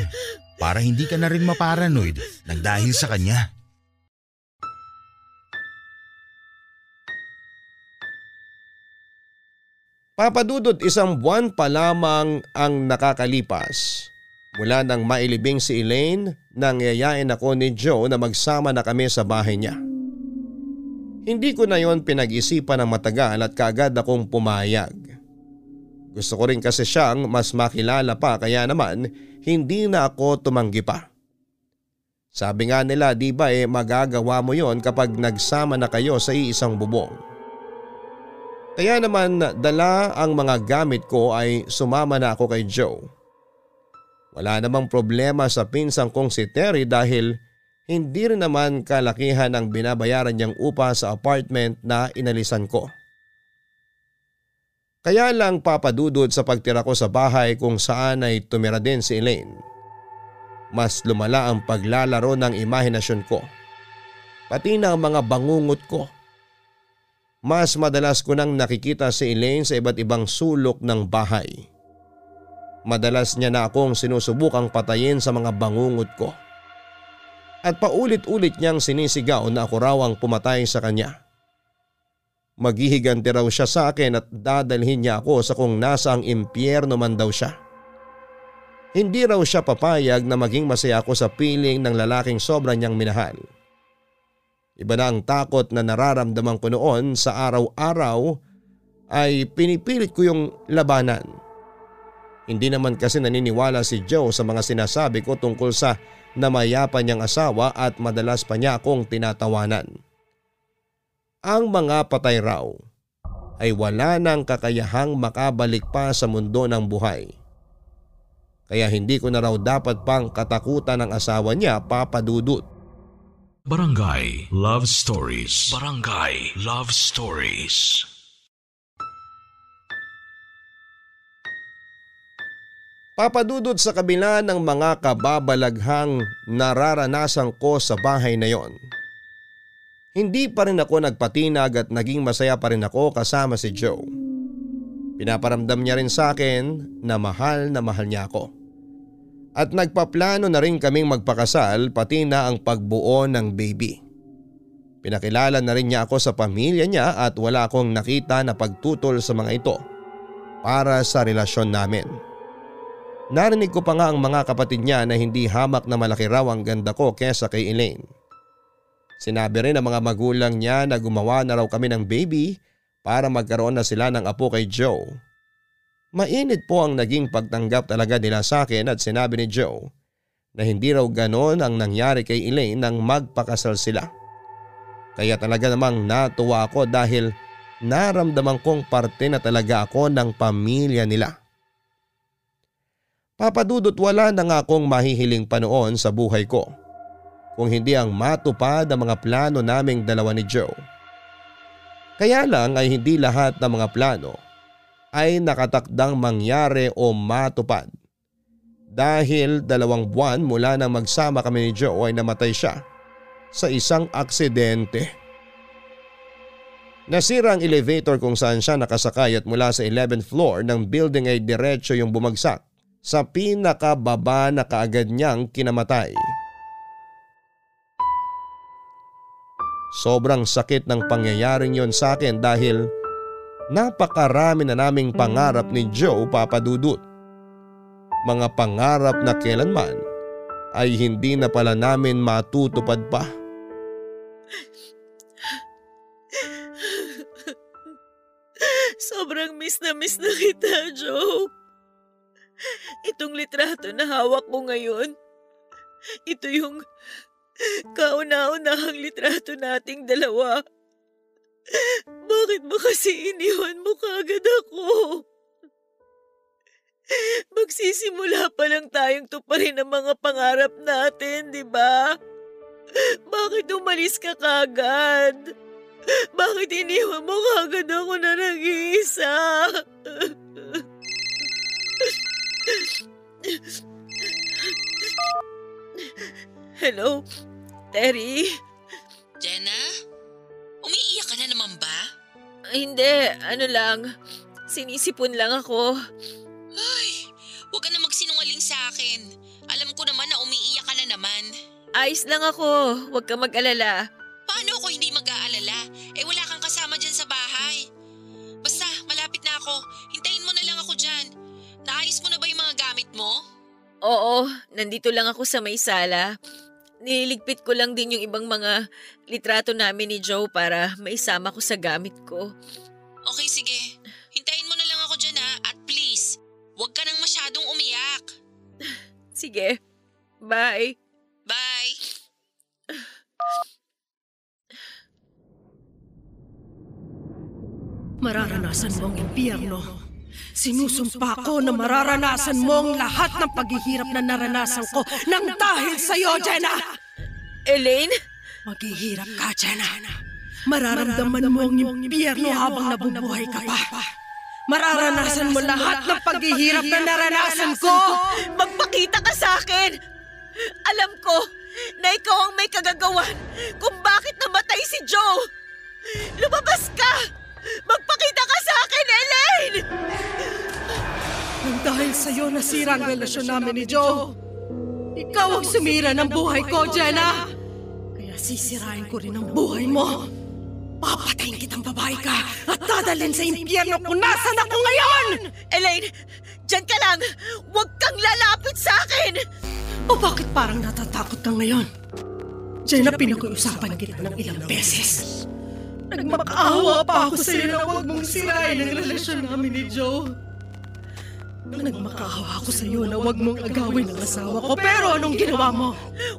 para hindi ka na rin maparanoid nang dahil sa kanya. Papadudot isang buwan pa lamang ang nakakalipas. Mula nang mailibing si Elaine, nangyayain ako ni Joe na magsama na kami sa bahay niya. Hindi ko na yon pinag-isipan ng matagal at kaagad akong pumayag. Gusto ko rin kasi siyang mas makilala pa kaya naman hindi na ako tumanggi pa. Sabi nga nila di ba eh magagawa mo yon kapag nagsama na kayo sa iisang bubong. Kaya naman dala ang mga gamit ko ay sumama na ako kay Joe. Wala namang problema sa pinsang kong si Terry dahil hindi rin naman kalakihan ang binabayaran niyang upa sa apartment na inalisan ko. Kaya lang papadudod sa pagtira ko sa bahay kung saan ay tumira din si Elaine. Mas lumala ang paglalaro ng imahinasyon ko. Pati na mga bangungot ko. Mas madalas ko nang nakikita si Elaine sa iba't ibang sulok ng bahay. Madalas niya na akong sinusubukang patayin sa mga bangungot ko. At paulit-ulit niyang sinisigaw na ako raw ang pumatay sa kanya. Maghihiganti raw siya sa akin at dadalhin niya ako sa kung nasa ang impyerno man daw siya. Hindi raw siya papayag na maging masaya ako sa piling ng lalaking sobra niyang minahal. Iba na ang takot na nararamdaman ko noon sa araw-araw ay pinipilit ko yung labanan. Hindi naman kasi naniniwala si Joe sa mga sinasabi ko tungkol sa namayapan niyang asawa at madalas pa niya akong tinatawanan. Ang mga patay raw ay wala nang kakayahang makabalik pa sa mundo ng buhay. Kaya hindi ko na raw dapat pang katakutan ng asawa niya papadudot. Barangay Love Stories. Barangay Love Stories. Papadudod sa kabila ng mga kababalaghang nararanasan ko sa bahay na yon. Hindi pa rin ako nagpatinag at naging masaya pa rin ako kasama si Joe. Pinaparamdam niya rin sa akin na mahal na mahal niya ako. At nagpaplano na rin kaming magpakasal pati na ang pagbuo ng baby. Pinakilala na rin niya ako sa pamilya niya at wala akong nakita na pagtutol sa mga ito para sa relasyon namin. Narinig ko pa nga ang mga kapatid niya na hindi hamak na malaki raw ang ganda ko kesa kay Elaine. Sinabi rin ng mga magulang niya na gumawa na raw kami ng baby para magkaroon na sila ng apo kay Joe. Mainit po ang naging pagtanggap talaga nila sa akin at sinabi ni Joe na hindi raw ganon ang nangyari kay Elaine nang magpakasal sila. Kaya talaga namang natuwa ako dahil naramdaman kong parte na talaga ako ng pamilya nila. Papadudot wala na nga akong mahihiling pa noon sa buhay ko kung hindi ang matupad ang mga plano naming dalawa ni Joe. Kaya lang ay hindi lahat ng mga plano ay nakatakdang mangyari o matupad. Dahil dalawang buwan mula nang magsama kami ni Joe ay namatay siya sa isang aksidente. Nasira ang elevator kung saan siya nakasakay at mula sa 11th floor ng building ay diretso yung bumagsak sa pinakababa na kaagad niyang kinamatay. Sobrang sakit ng pangyayaring yon sa akin dahil napakarami na naming pangarap ni Joe Papadudut. Mga pangarap na kailanman ay hindi na pala namin matutupad pa. Sobrang miss na miss na kita, Joe. Itong litrato na hawak ko ngayon, ito yung kauna-unahang litrato nating dalawa. Bakit ba kasi iniwan mo kagad ako? Magsisimula pa lang tayong tuparin ang mga pangarap natin, di ba? Bakit umalis ka kagad? Bakit iniwan mo kagad ako na nag-iisa? Hello? Terry? Jenna? Umiiyak ka na naman ba? Hindi, ano lang. Sinisipon lang ako. Ay, huwag ka na magsinungaling sa akin. Alam ko naman na umiiyak ka na naman. Ayos lang ako. Huwag ka mag-alala. Paano ako hindi mag-aalala? Eh wala kang kasama dyan sa bahay. Basta, malapit na ako. Hintayin mo na lang ako dyan. Naayos mo na ba yung mga gamit mo? Oo, nandito lang ako sa may sala. Nililigpit ko lang din yung ibang mga litrato namin ni Joe para maisama ko sa gamit ko. Okay, sige. Hintayin mo na lang ako dyan ha. At please, huwag ka nang masyadong umiyak. Sige, bye. Bye! Mararanasan mo ang impyerno. Sinusumpa ko na mararanasan mo ang lahat ng paghihirap na naranasan ko nang dahil sa'yo, Jenna! Elaine? Maghihirap ka, Jenna. Mararamdaman mo ang impyerno habang nabubuhay ka pa. Mararanasan mo lahat ng paghihirap na naranasan ko! Magpakita ka sa akin! Alam ko na ikaw ang may kagagawan kung bakit namatay si Joe! Lumabas ka! Magpakita ka sa akin, Elaine! Nang dahil sa'yo nasira ang relasyon namin ni Joe. Ikaw ang sumira ng buhay ko, Jenna! Kaya sisirain ko rin ang buhay mo. Papatayin kitang babae ka at dadalhin sa impyerno kung nasan ako ngayon! Elaine, dyan ka lang! Huwag kang lalapit sa akin! O bakit parang natatakot ka ngayon? Jenna, pinag-uusapan kita ng ilang beses. Nagmakaawa pa ako sa'yo na huwag mong sirain ang relasyon namin ni Joe. Nagmakaawa ako sa'yo na huwag mong agawin ang asawa ko. Pero anong ginawa mo?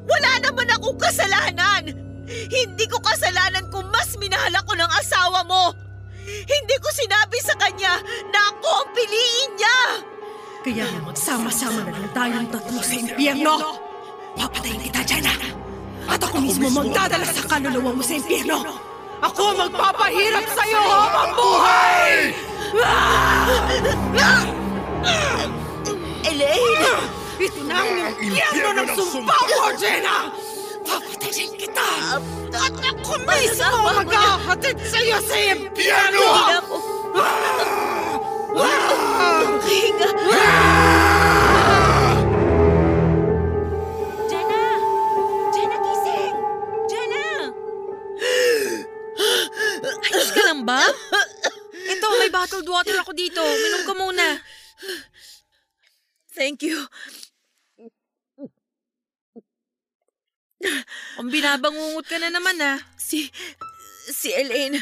Wala naman akong kasalanan! Hindi ko kasalanan kung mas minahal ako ng asawa mo! Hindi ko sinabi sa kanya na ako ang piliin niya! Kaya magsama-sama na lang tayong tatlo sa impyerno. Papatayin kita, Jenna. At ako mismo magdadala sa kaluluwa mo sa impyerno. Ako magpapahirap sa'yo habang buhay! Elaine! Ito na ang impyerno ng sumpa mo, Jenna! Papatayin kita! At ako mismo maghahatid sa'yo sa impyerno! Hindi na ako. Hinga! Jenna! Lang ba? Ito, may bottled water ako dito. Minom ka muna. Thank you. Ang binabangungot ka na naman ah. Si... Si Elaine,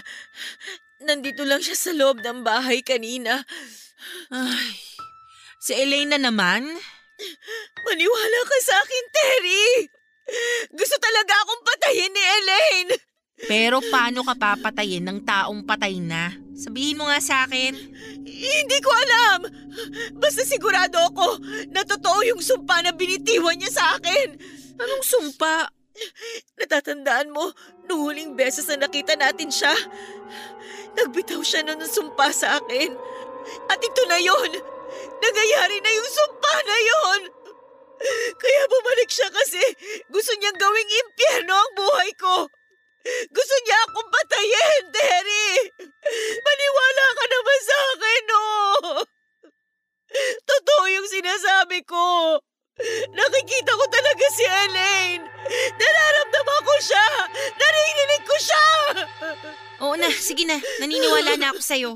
nandito lang siya sa loob ng bahay kanina. Ay, si Elaine na naman? Maniwala ka sa akin, Terry! Gusto talaga akong patayin ni Elaine! Pero paano ka papatayin ng taong patay na? Sabihin mo nga sa akin. Hindi ko alam! Basta sigurado ako na totoo yung sumpa na binitiwan niya sa akin. Anong sumpa? Natatandaan mo, nung huling beses na nakita natin siya, nagbitaw siya na ng sumpa sa akin. At ito na yon. Nangyayari na yung sumpa na yon. Kaya bumalik siya kasi gusto niyang gawing impyerno ang buhay ko. Gusto niya akong patayin, Terry! Maniwala ka naman sa akin, no? Totoo yung sinasabi ko. Nakikita ko talaga si Elaine. Nararamdaman ko siya. Naririnig ko siya. Oo na, sige na. Naniniwala na ako sa'yo.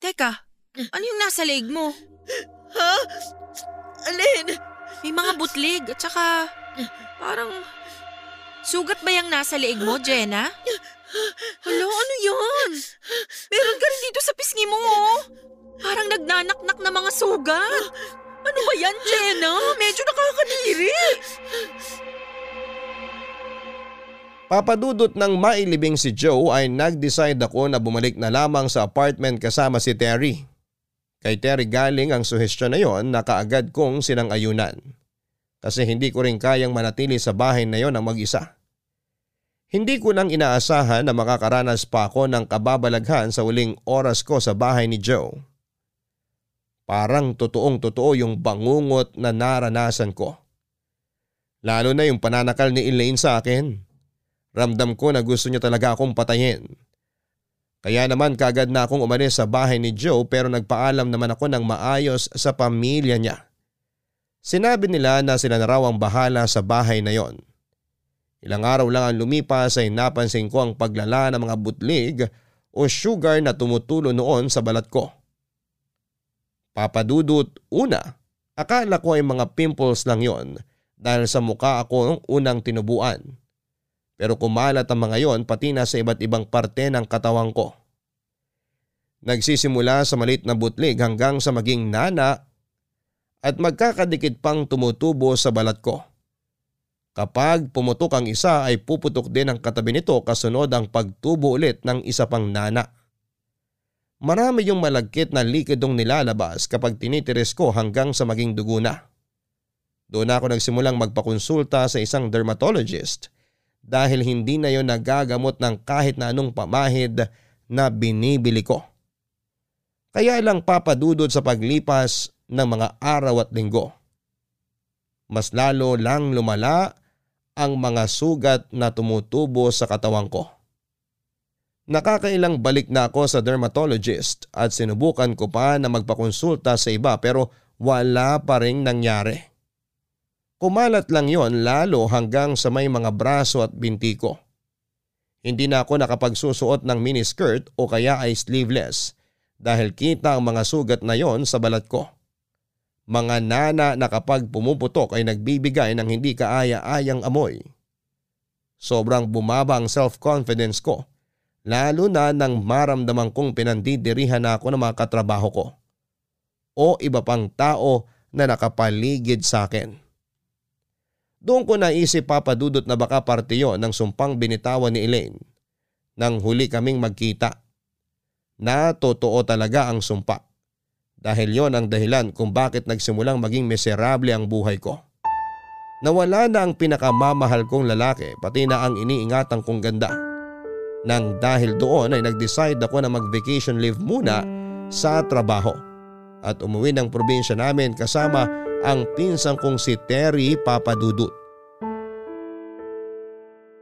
Teka, ano yung nasa leg mo? Ha? Alin? May mga butlig at saka parang sugat ba yung nasa leeg mo, Jenna? Hala, ano yun? Meron ka rin dito sa pisngi mo, oh. Parang nagnanaknak na mga sugat. Ano ba yan, Jenna? Medyo nakakadiri. Papadudot ng mailibing si Joe ay nag-decide ako na bumalik na lamang sa apartment kasama si Terry. Kay Terry galing ang suhestyon na yon na kaagad kong sinang-ayunan. Kasi hindi ko rin kayang manatili sa bahay na yon ang mag-isa. Hindi ko nang inaasahan na makakaranas pa ako ng kababalaghan sa uling oras ko sa bahay ni Joe. Parang totoong totoo yung bangungot na naranasan ko. Lalo na yung pananakal ni Elaine sa akin. Ramdam ko na gusto niya talaga akong patayin. Kaya naman kagad na akong umalis sa bahay ni Joe pero nagpaalam naman ako ng maayos sa pamilya niya. Sinabi nila na sila na raw ang bahala sa bahay na yon. Ilang araw lang ang lumipas ay napansin ko ang paglala ng mga butlig o sugar na tumutulo noon sa balat ko. Papadudot una, akala ko ay mga pimples lang yon dahil sa mukha ako unang tinubuan. Pero kumalat ang mga yon pati na sa iba't ibang parte ng katawan ko. Nagsisimula sa malit na butlig hanggang sa maging nana at magkakadikit pang tumutubo sa balat ko. Kapag pumutok ang isa ay puputok din ang katabi nito kasunod ang pagtubo ulit ng isa pang nana. Marami yung malagkit na likidong nilalabas kapag tinitiris ko hanggang sa maging dugo na. Doon ako nagsimulang magpakonsulta sa isang dermatologist dahil hindi na yon nagagamot ng kahit na anong pamahid na binibili ko. Kaya lang papadudod sa paglipas ng mga araw at linggo. Mas lalo lang lumala ang mga sugat na tumutubo sa katawan ko. Nakakailang balik na ako sa dermatologist at sinubukan ko pa na magpakonsulta sa iba pero wala pa rin nangyari. Kumalat lang yon lalo hanggang sa may mga braso at binti ko. Hindi na ako nakapagsusuot ng miniskirt o kaya ay sleeveless dahil kita ang mga sugat na yon sa balat ko. Mga nana na kapag pumuputok ay nagbibigay ng hindi kaaya-ayang amoy. Sobrang bumaba ang self-confidence ko lalo na nang maramdaman kong pinandidirihan ako ng mga katrabaho ko o iba pang tao na nakapaligid sa akin. Doon ko naisip papadudot na baka parte yon ng sumpang binitawan ni Elaine nang huli kaming magkita. Na totoo talaga ang sumpa. Dahil yon ang dahilan kung bakit nagsimulang maging miserable ang buhay ko. Nawala na ang pinakamamahal kong lalaki pati na ang iniingatan kong ganda. Nang dahil doon ay nag-decide ako na mag-vacation leave muna sa trabaho at umuwi ng probinsya namin kasama ang pinsan kong si Terry Papadudut.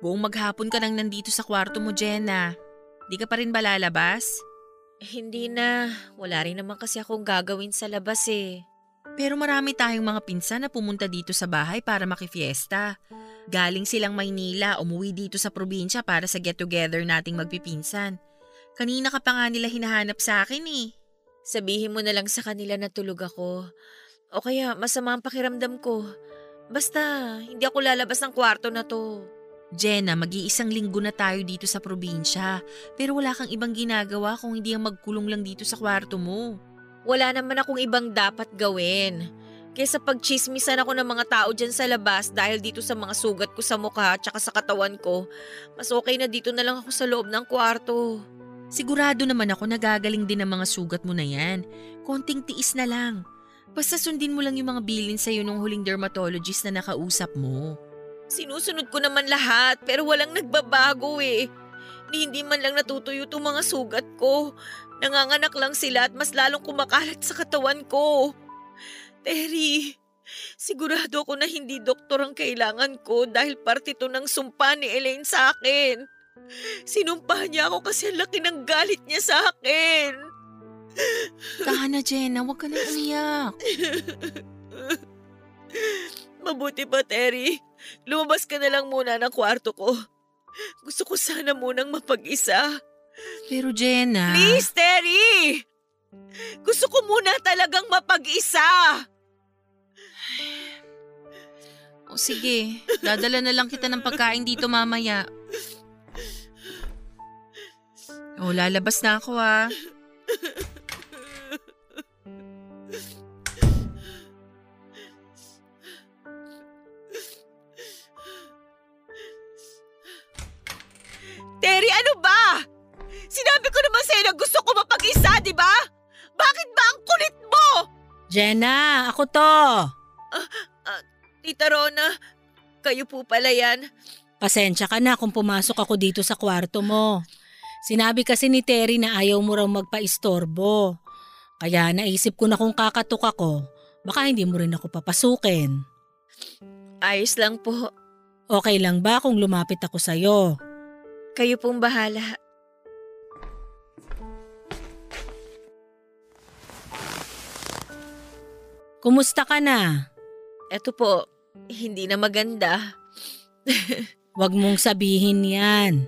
Buong maghapon ka nang nandito sa kwarto mo, Jenna. Di ka pa rin ba lalabas? Hindi na. Wala rin naman kasi akong gagawin sa labas eh. Pero marami tayong mga pinsan na pumunta dito sa bahay para makifiesta. Galing silang Maynila, umuwi dito sa probinsya para sa get-together nating magpipinsan. Kanina ka pa nga nila hinahanap sa akin eh. Sabihin mo na lang sa kanila na tulog ako. O kaya masama ang pakiramdam ko. Basta, hindi ako lalabas ng kwarto na to. Jenna, mag-iisang linggo na tayo dito sa probinsya. Pero wala kang ibang ginagawa kung hindi ang magkulong lang dito sa kwarto mo. Wala naman akong ibang dapat gawin. Kesa pagchismisan ako ng mga tao dyan sa labas dahil dito sa mga sugat ko sa mukha at sa katawan ko, mas okay na dito na lang ako sa loob ng kwarto. Sigurado naman ako nagagaling din ang mga sugat mo na yan. Konting tiis na lang. Basta sundin mo lang yung mga bilin sa'yo nung huling dermatologist na nakausap mo. Sinusunod ko naman lahat pero walang nagbabago eh. Ni hindi man lang natutuyo itong mga sugat ko. Nanganganak lang sila at mas lalong kumakalat sa katawan ko. Terry, Sigurado ko na hindi doktor ang kailangan ko dahil parte to ng sumpa ni Elaine sa akin. Sinumpa niya ako kasi ang laki ng galit niya sa akin. Kahana, Jenna, huwag ka na umiyak. Mabuti pa, Terry. Lumabas ka na lang muna ng kwarto ko. Gusto ko sana munang mapag-isa. Pero Jenna... Please, Terry! Gusto ko muna talagang mapag-isa. O sige, dadala na lang kita ng pagkain dito mamaya. O, lalabas na ako ah. Terry, ano ba? Sinabi ko naman sa'yo na gusto ko mapag-isa, di ba? Bakit ba ang kulit mo? Jenna, ako to. Tita Rona, kayo po pala yan. Pasensya ka na kung pumasok ako dito sa kwarto mo. Sinabi kasi ni Terry na ayaw mo raw magpa-istorbo. Kaya naisip ko na kung kakatok ako, baka hindi mo rin ako papasukin. Ayos lang po. Okay lang ba kung lumapit ako sa'yo? Kayo pong bahala. Kumusta ka na? Eto po, hindi na maganda. Huwag mong sabihin yan.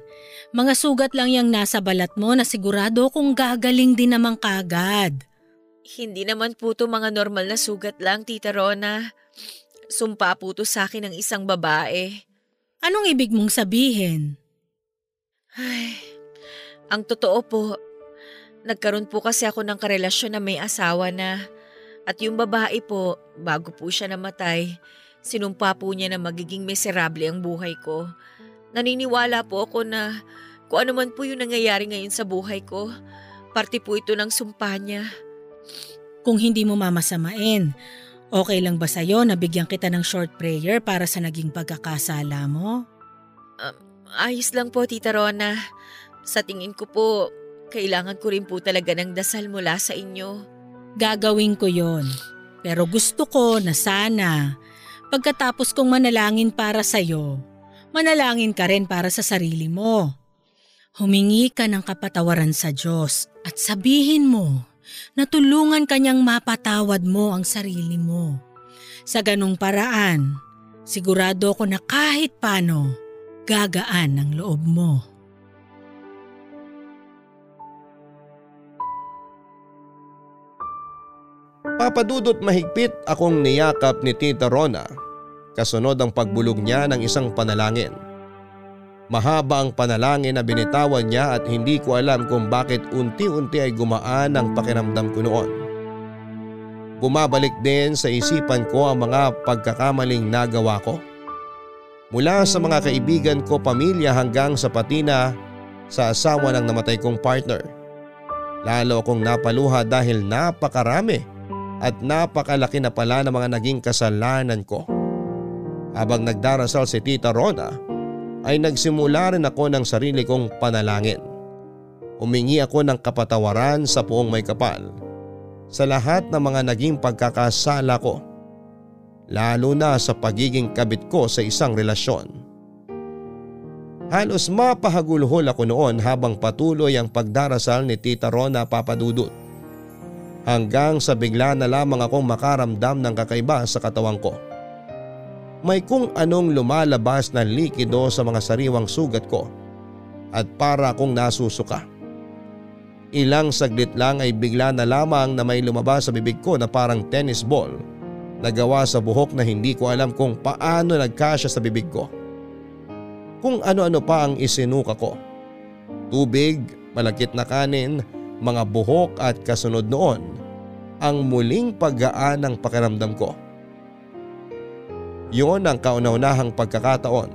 Mga sugat lang yung nasa balat mo na sigurado kung gagaling din naman kagad. Hindi naman po to mga normal na sugat lang, Tita Rona. Sumpa po to sa akin ng isang babae. Anong ibig mong sabihin? Ay, ang totoo po, nagkaroon po kasi ako ng karelasyon na may asawa na. At yung babae po, bago po siya namatay, sinumpa po niya na magiging miserable ang buhay ko. Naniniwala po ako na kung ano man po yung nangyayari ngayon sa buhay ko, parte po ito ng sumpa niya. Kung hindi mo mamasamain, okay lang ba sa'yo na bigyan kita ng short prayer para sa naging pagkakasala mo? Ayos lang po, Tita Rona. Sa tingin ko po, kailangan ko rin po talaga ng dasal mula sa inyo. Gagawin ko yon. Pero gusto ko na sana, pagkatapos kong manalangin para sa'yo, manalangin ka rin para sa sarili mo. Humingi ka ng kapatawaran sa Diyos at sabihin mo na tulungan kanyang mapatawad mo ang sarili mo. Sa ganong paraan, sigurado ko na kahit paano, gagaan ang loob mo. Papadudot mahigpit akong niyakap ni Tita Rona kasunod ang pagbulog niya ng isang panalangin. Mahaba ang panalangin na binitawan niya at hindi ko alam kung bakit unti-unti ay gumaan ang pakiramdam ko noon. Bumabalik din sa isipan ko ang mga pagkakamaling nagawa ko. Mula sa mga kaibigan ko pamilya hanggang sa patina sa asawa ng namatay kong partner. Lalo akong napaluha dahil napakarami at napakalaki na pala ng mga naging kasalanan ko. Habang nagdarasal si Tita Rona ay nagsimula rin ako ng sarili kong panalangin. Humingi ako ng kapatawaran sa puong may kapal sa lahat ng mga naging pagkakasala ko. Lalo na sa pagiging kabit ko sa isang relasyon. Halos mapahagulhol ako noon habang patuloy ang pagdarasal ni Tita Rona Papadudut hanggang sa bigla na lamang akong makaramdam ng kakaiba sa katawan ko. May kung anong lumalabas na likido sa mga sariwang sugat ko at para akong nasusuka. Ilang saglit lang ay bigla na lamang na may lumabas sa bibig ko na parang tennis ball na gawa sa buhok na hindi ko alam kung paano nagkasya sa bibig ko. Kung ano-ano pa ang isinuka ko. Tubig, malagkit na kanin, mga buhok at kasunod noon ang muling paggaan ng pakiramdam ko. Yon ang kauna-unahang pagkakataon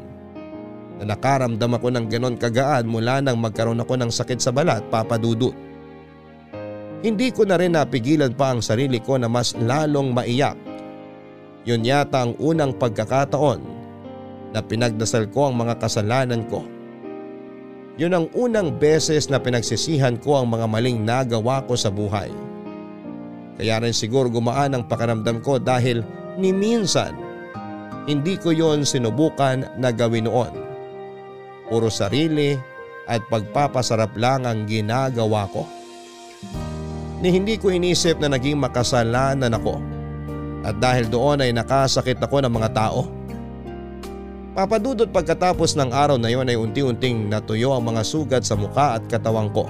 na nakaramdam ako ng ganon kagaan mula nang magkaroon ako ng sakit sa balat papadudot. Hindi ko na rin napigilan pa ang sarili ko na mas lalong maiyak. Yun yata ang unang pagkakataon na pinagdasal ko ang mga kasalanan ko. Yun ang unang beses na pinagsisihan ko ang mga maling nagawa ko sa buhay. Kaya rin siguro gumaan ang pakiramdam ko dahil Ni minsan, hindi ko yon sinubukan na gawin noon. Puro sarili at pagpapasarap lang ang ginagawa ko. Ni hindi ko inisip na naging makasalanan ako at dahil doon ay nakasakit ako ng mga tao. Papadudot pagkatapos ng araw na yon ay unti-unting natuyo ang mga sugat sa muka at katawang ko.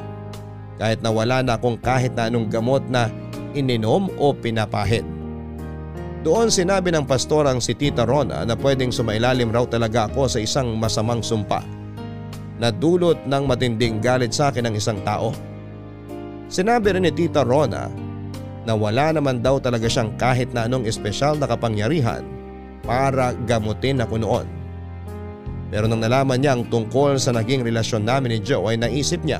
Kahit na wala na akong kahit na anong gamot na ininom o pinapahid. Doon sinabi ng pastorang si Tita Rona na pwedeng sumailalim raw talaga ako sa isang masamang sumpa na dulot ng matinding galit sa akin ng isang tao. Sinabi rin ni Tita Rona na wala naman daw talaga siyang kahit na anong espesyal na kapangyarihan para gamutin ako noon. Pero nang nalaman niya ang tungkol sa naging relasyon namin ni Joe ay naisip niya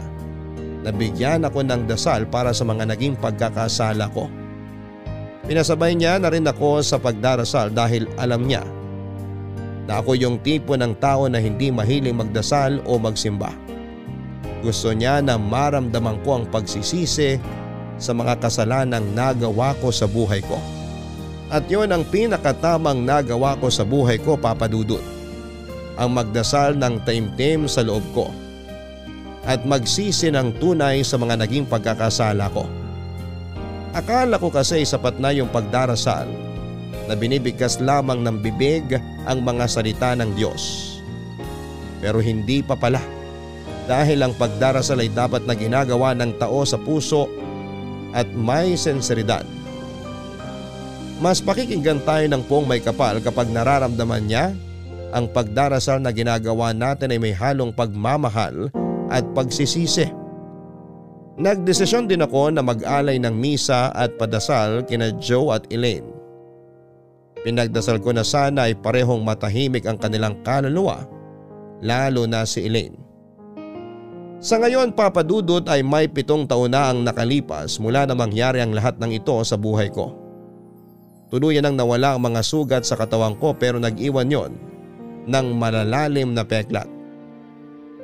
na bigyan ako ng dasal para sa mga naging pagkakasala ko. Pinasabay niya na rin ako sa pagdarasal dahil alam niya na ako yung tipo ng tao na hindi mahiling magdasal o magsimba. Gusto niya na maramdaman ko ang pagsisisi sa mga kasalanang nagawa ko sa buhay ko. At yon ang pinakatamang nagawa ko sa buhay ko papadudot. Ang magdasal ng taimtim sa loob ko. At magsisi ng tunay sa mga naging pagkakasala ko. Akala ko kasi sapat na yung pagdarasal na binibigkas lamang ng bibig ang mga salita ng Diyos. Pero hindi pa pala dahil ang pagdarasal ay dapat na ginagawa ng tao sa puso at may senseridad. Mas pakikinggan tayo ng puong may kapal kapag nararamdaman niya ang pagdarasal na ginagawa natin ay may halong pagmamahal at pagsisisi. Nagdesisyon din ako na mag-alay ng misa at padasal kina Joe at Elaine. Pinagdasal ko na sana ay parehong matahimik ang kanilang kaluluwa, lalo na si Elaine. Sa ngayon papadudot ay may pitong taon na ang nakalipas mula na mangyari ang lahat ng ito sa buhay ko. Tuluyan nang nawala ang mga sugat sa katawan ko pero nag-iwan yon ng malalalim na peklat.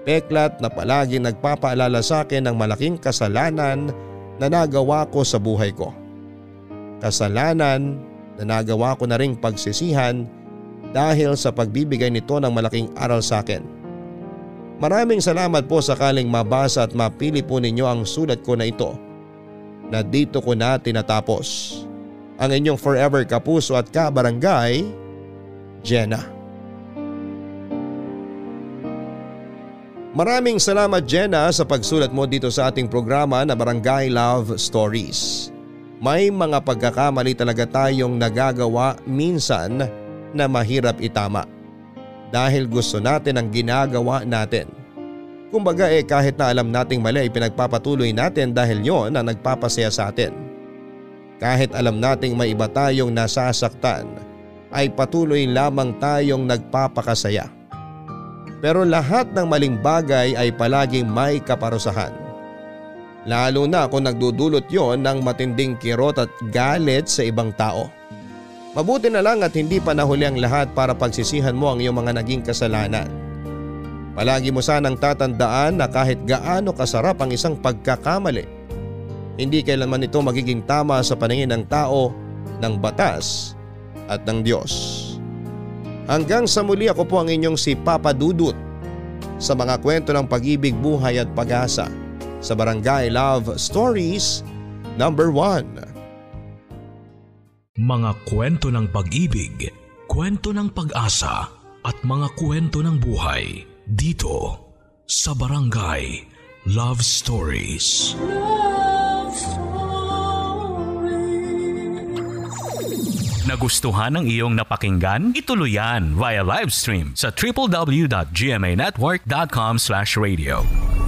Peklat na palagi nagpapaalala sa akin ng malaking kasalanan na nagawa ko sa buhay ko. Kasalanan na nagawa ko na ring pagsisihan dahil sa pagbibigay nito ng malaking aral sa akin. Maraming salamat po sakaling mabasa at mapili po ninyo ang sulat ko na ito na dito ko na tinatapos. Ang inyong forever kapuso at kabarangay, Jenna. Maraming salamat Jenna sa pagsulat mo dito sa ating programa na Barangay Love Stories. May mga pagkakamali talaga tayong nagagawa minsan na mahirap itama. Dahil gusto natin ang ginagawa natin. Kumbaga eh kahit na alam nating mali ay pinagpapatuloy natin dahil yon ang nagpapasaya sa atin. Kahit alam nating may iba tayong nasasaktan ay patuloy lamang tayong nagpapakasaya. Pero lahat ng maling bagay ay palaging may kaparusahan. Lalo na kung nagdudulot yon ng matinding kirot at galit sa ibang tao. Mabuti na lang at hindi pa nahuli ang lahat para pagsisihan mo ang iyong mga naging kasalanan. Palagi mo sanang tatandaan na kahit gaano kasarap ang isang pagkakamali, hindi kailanman ito magiging tama sa paningin ng tao, ng batas at ng Diyos. Hanggang sa muli ako po ang inyong si Papa Dudut sa mga kwento ng pag-ibig, buhay at pag-asa sa Barangay Love Stories number 1. Mga kwento ng pag-ibig, kwento ng pag-asa at mga kwento ng buhay dito sa Barangay Love Stories. Love Stories. Nagustuhan ng iyong napakinggan? Ituloy yan via live stream sa www.gmanetwork.com/radio.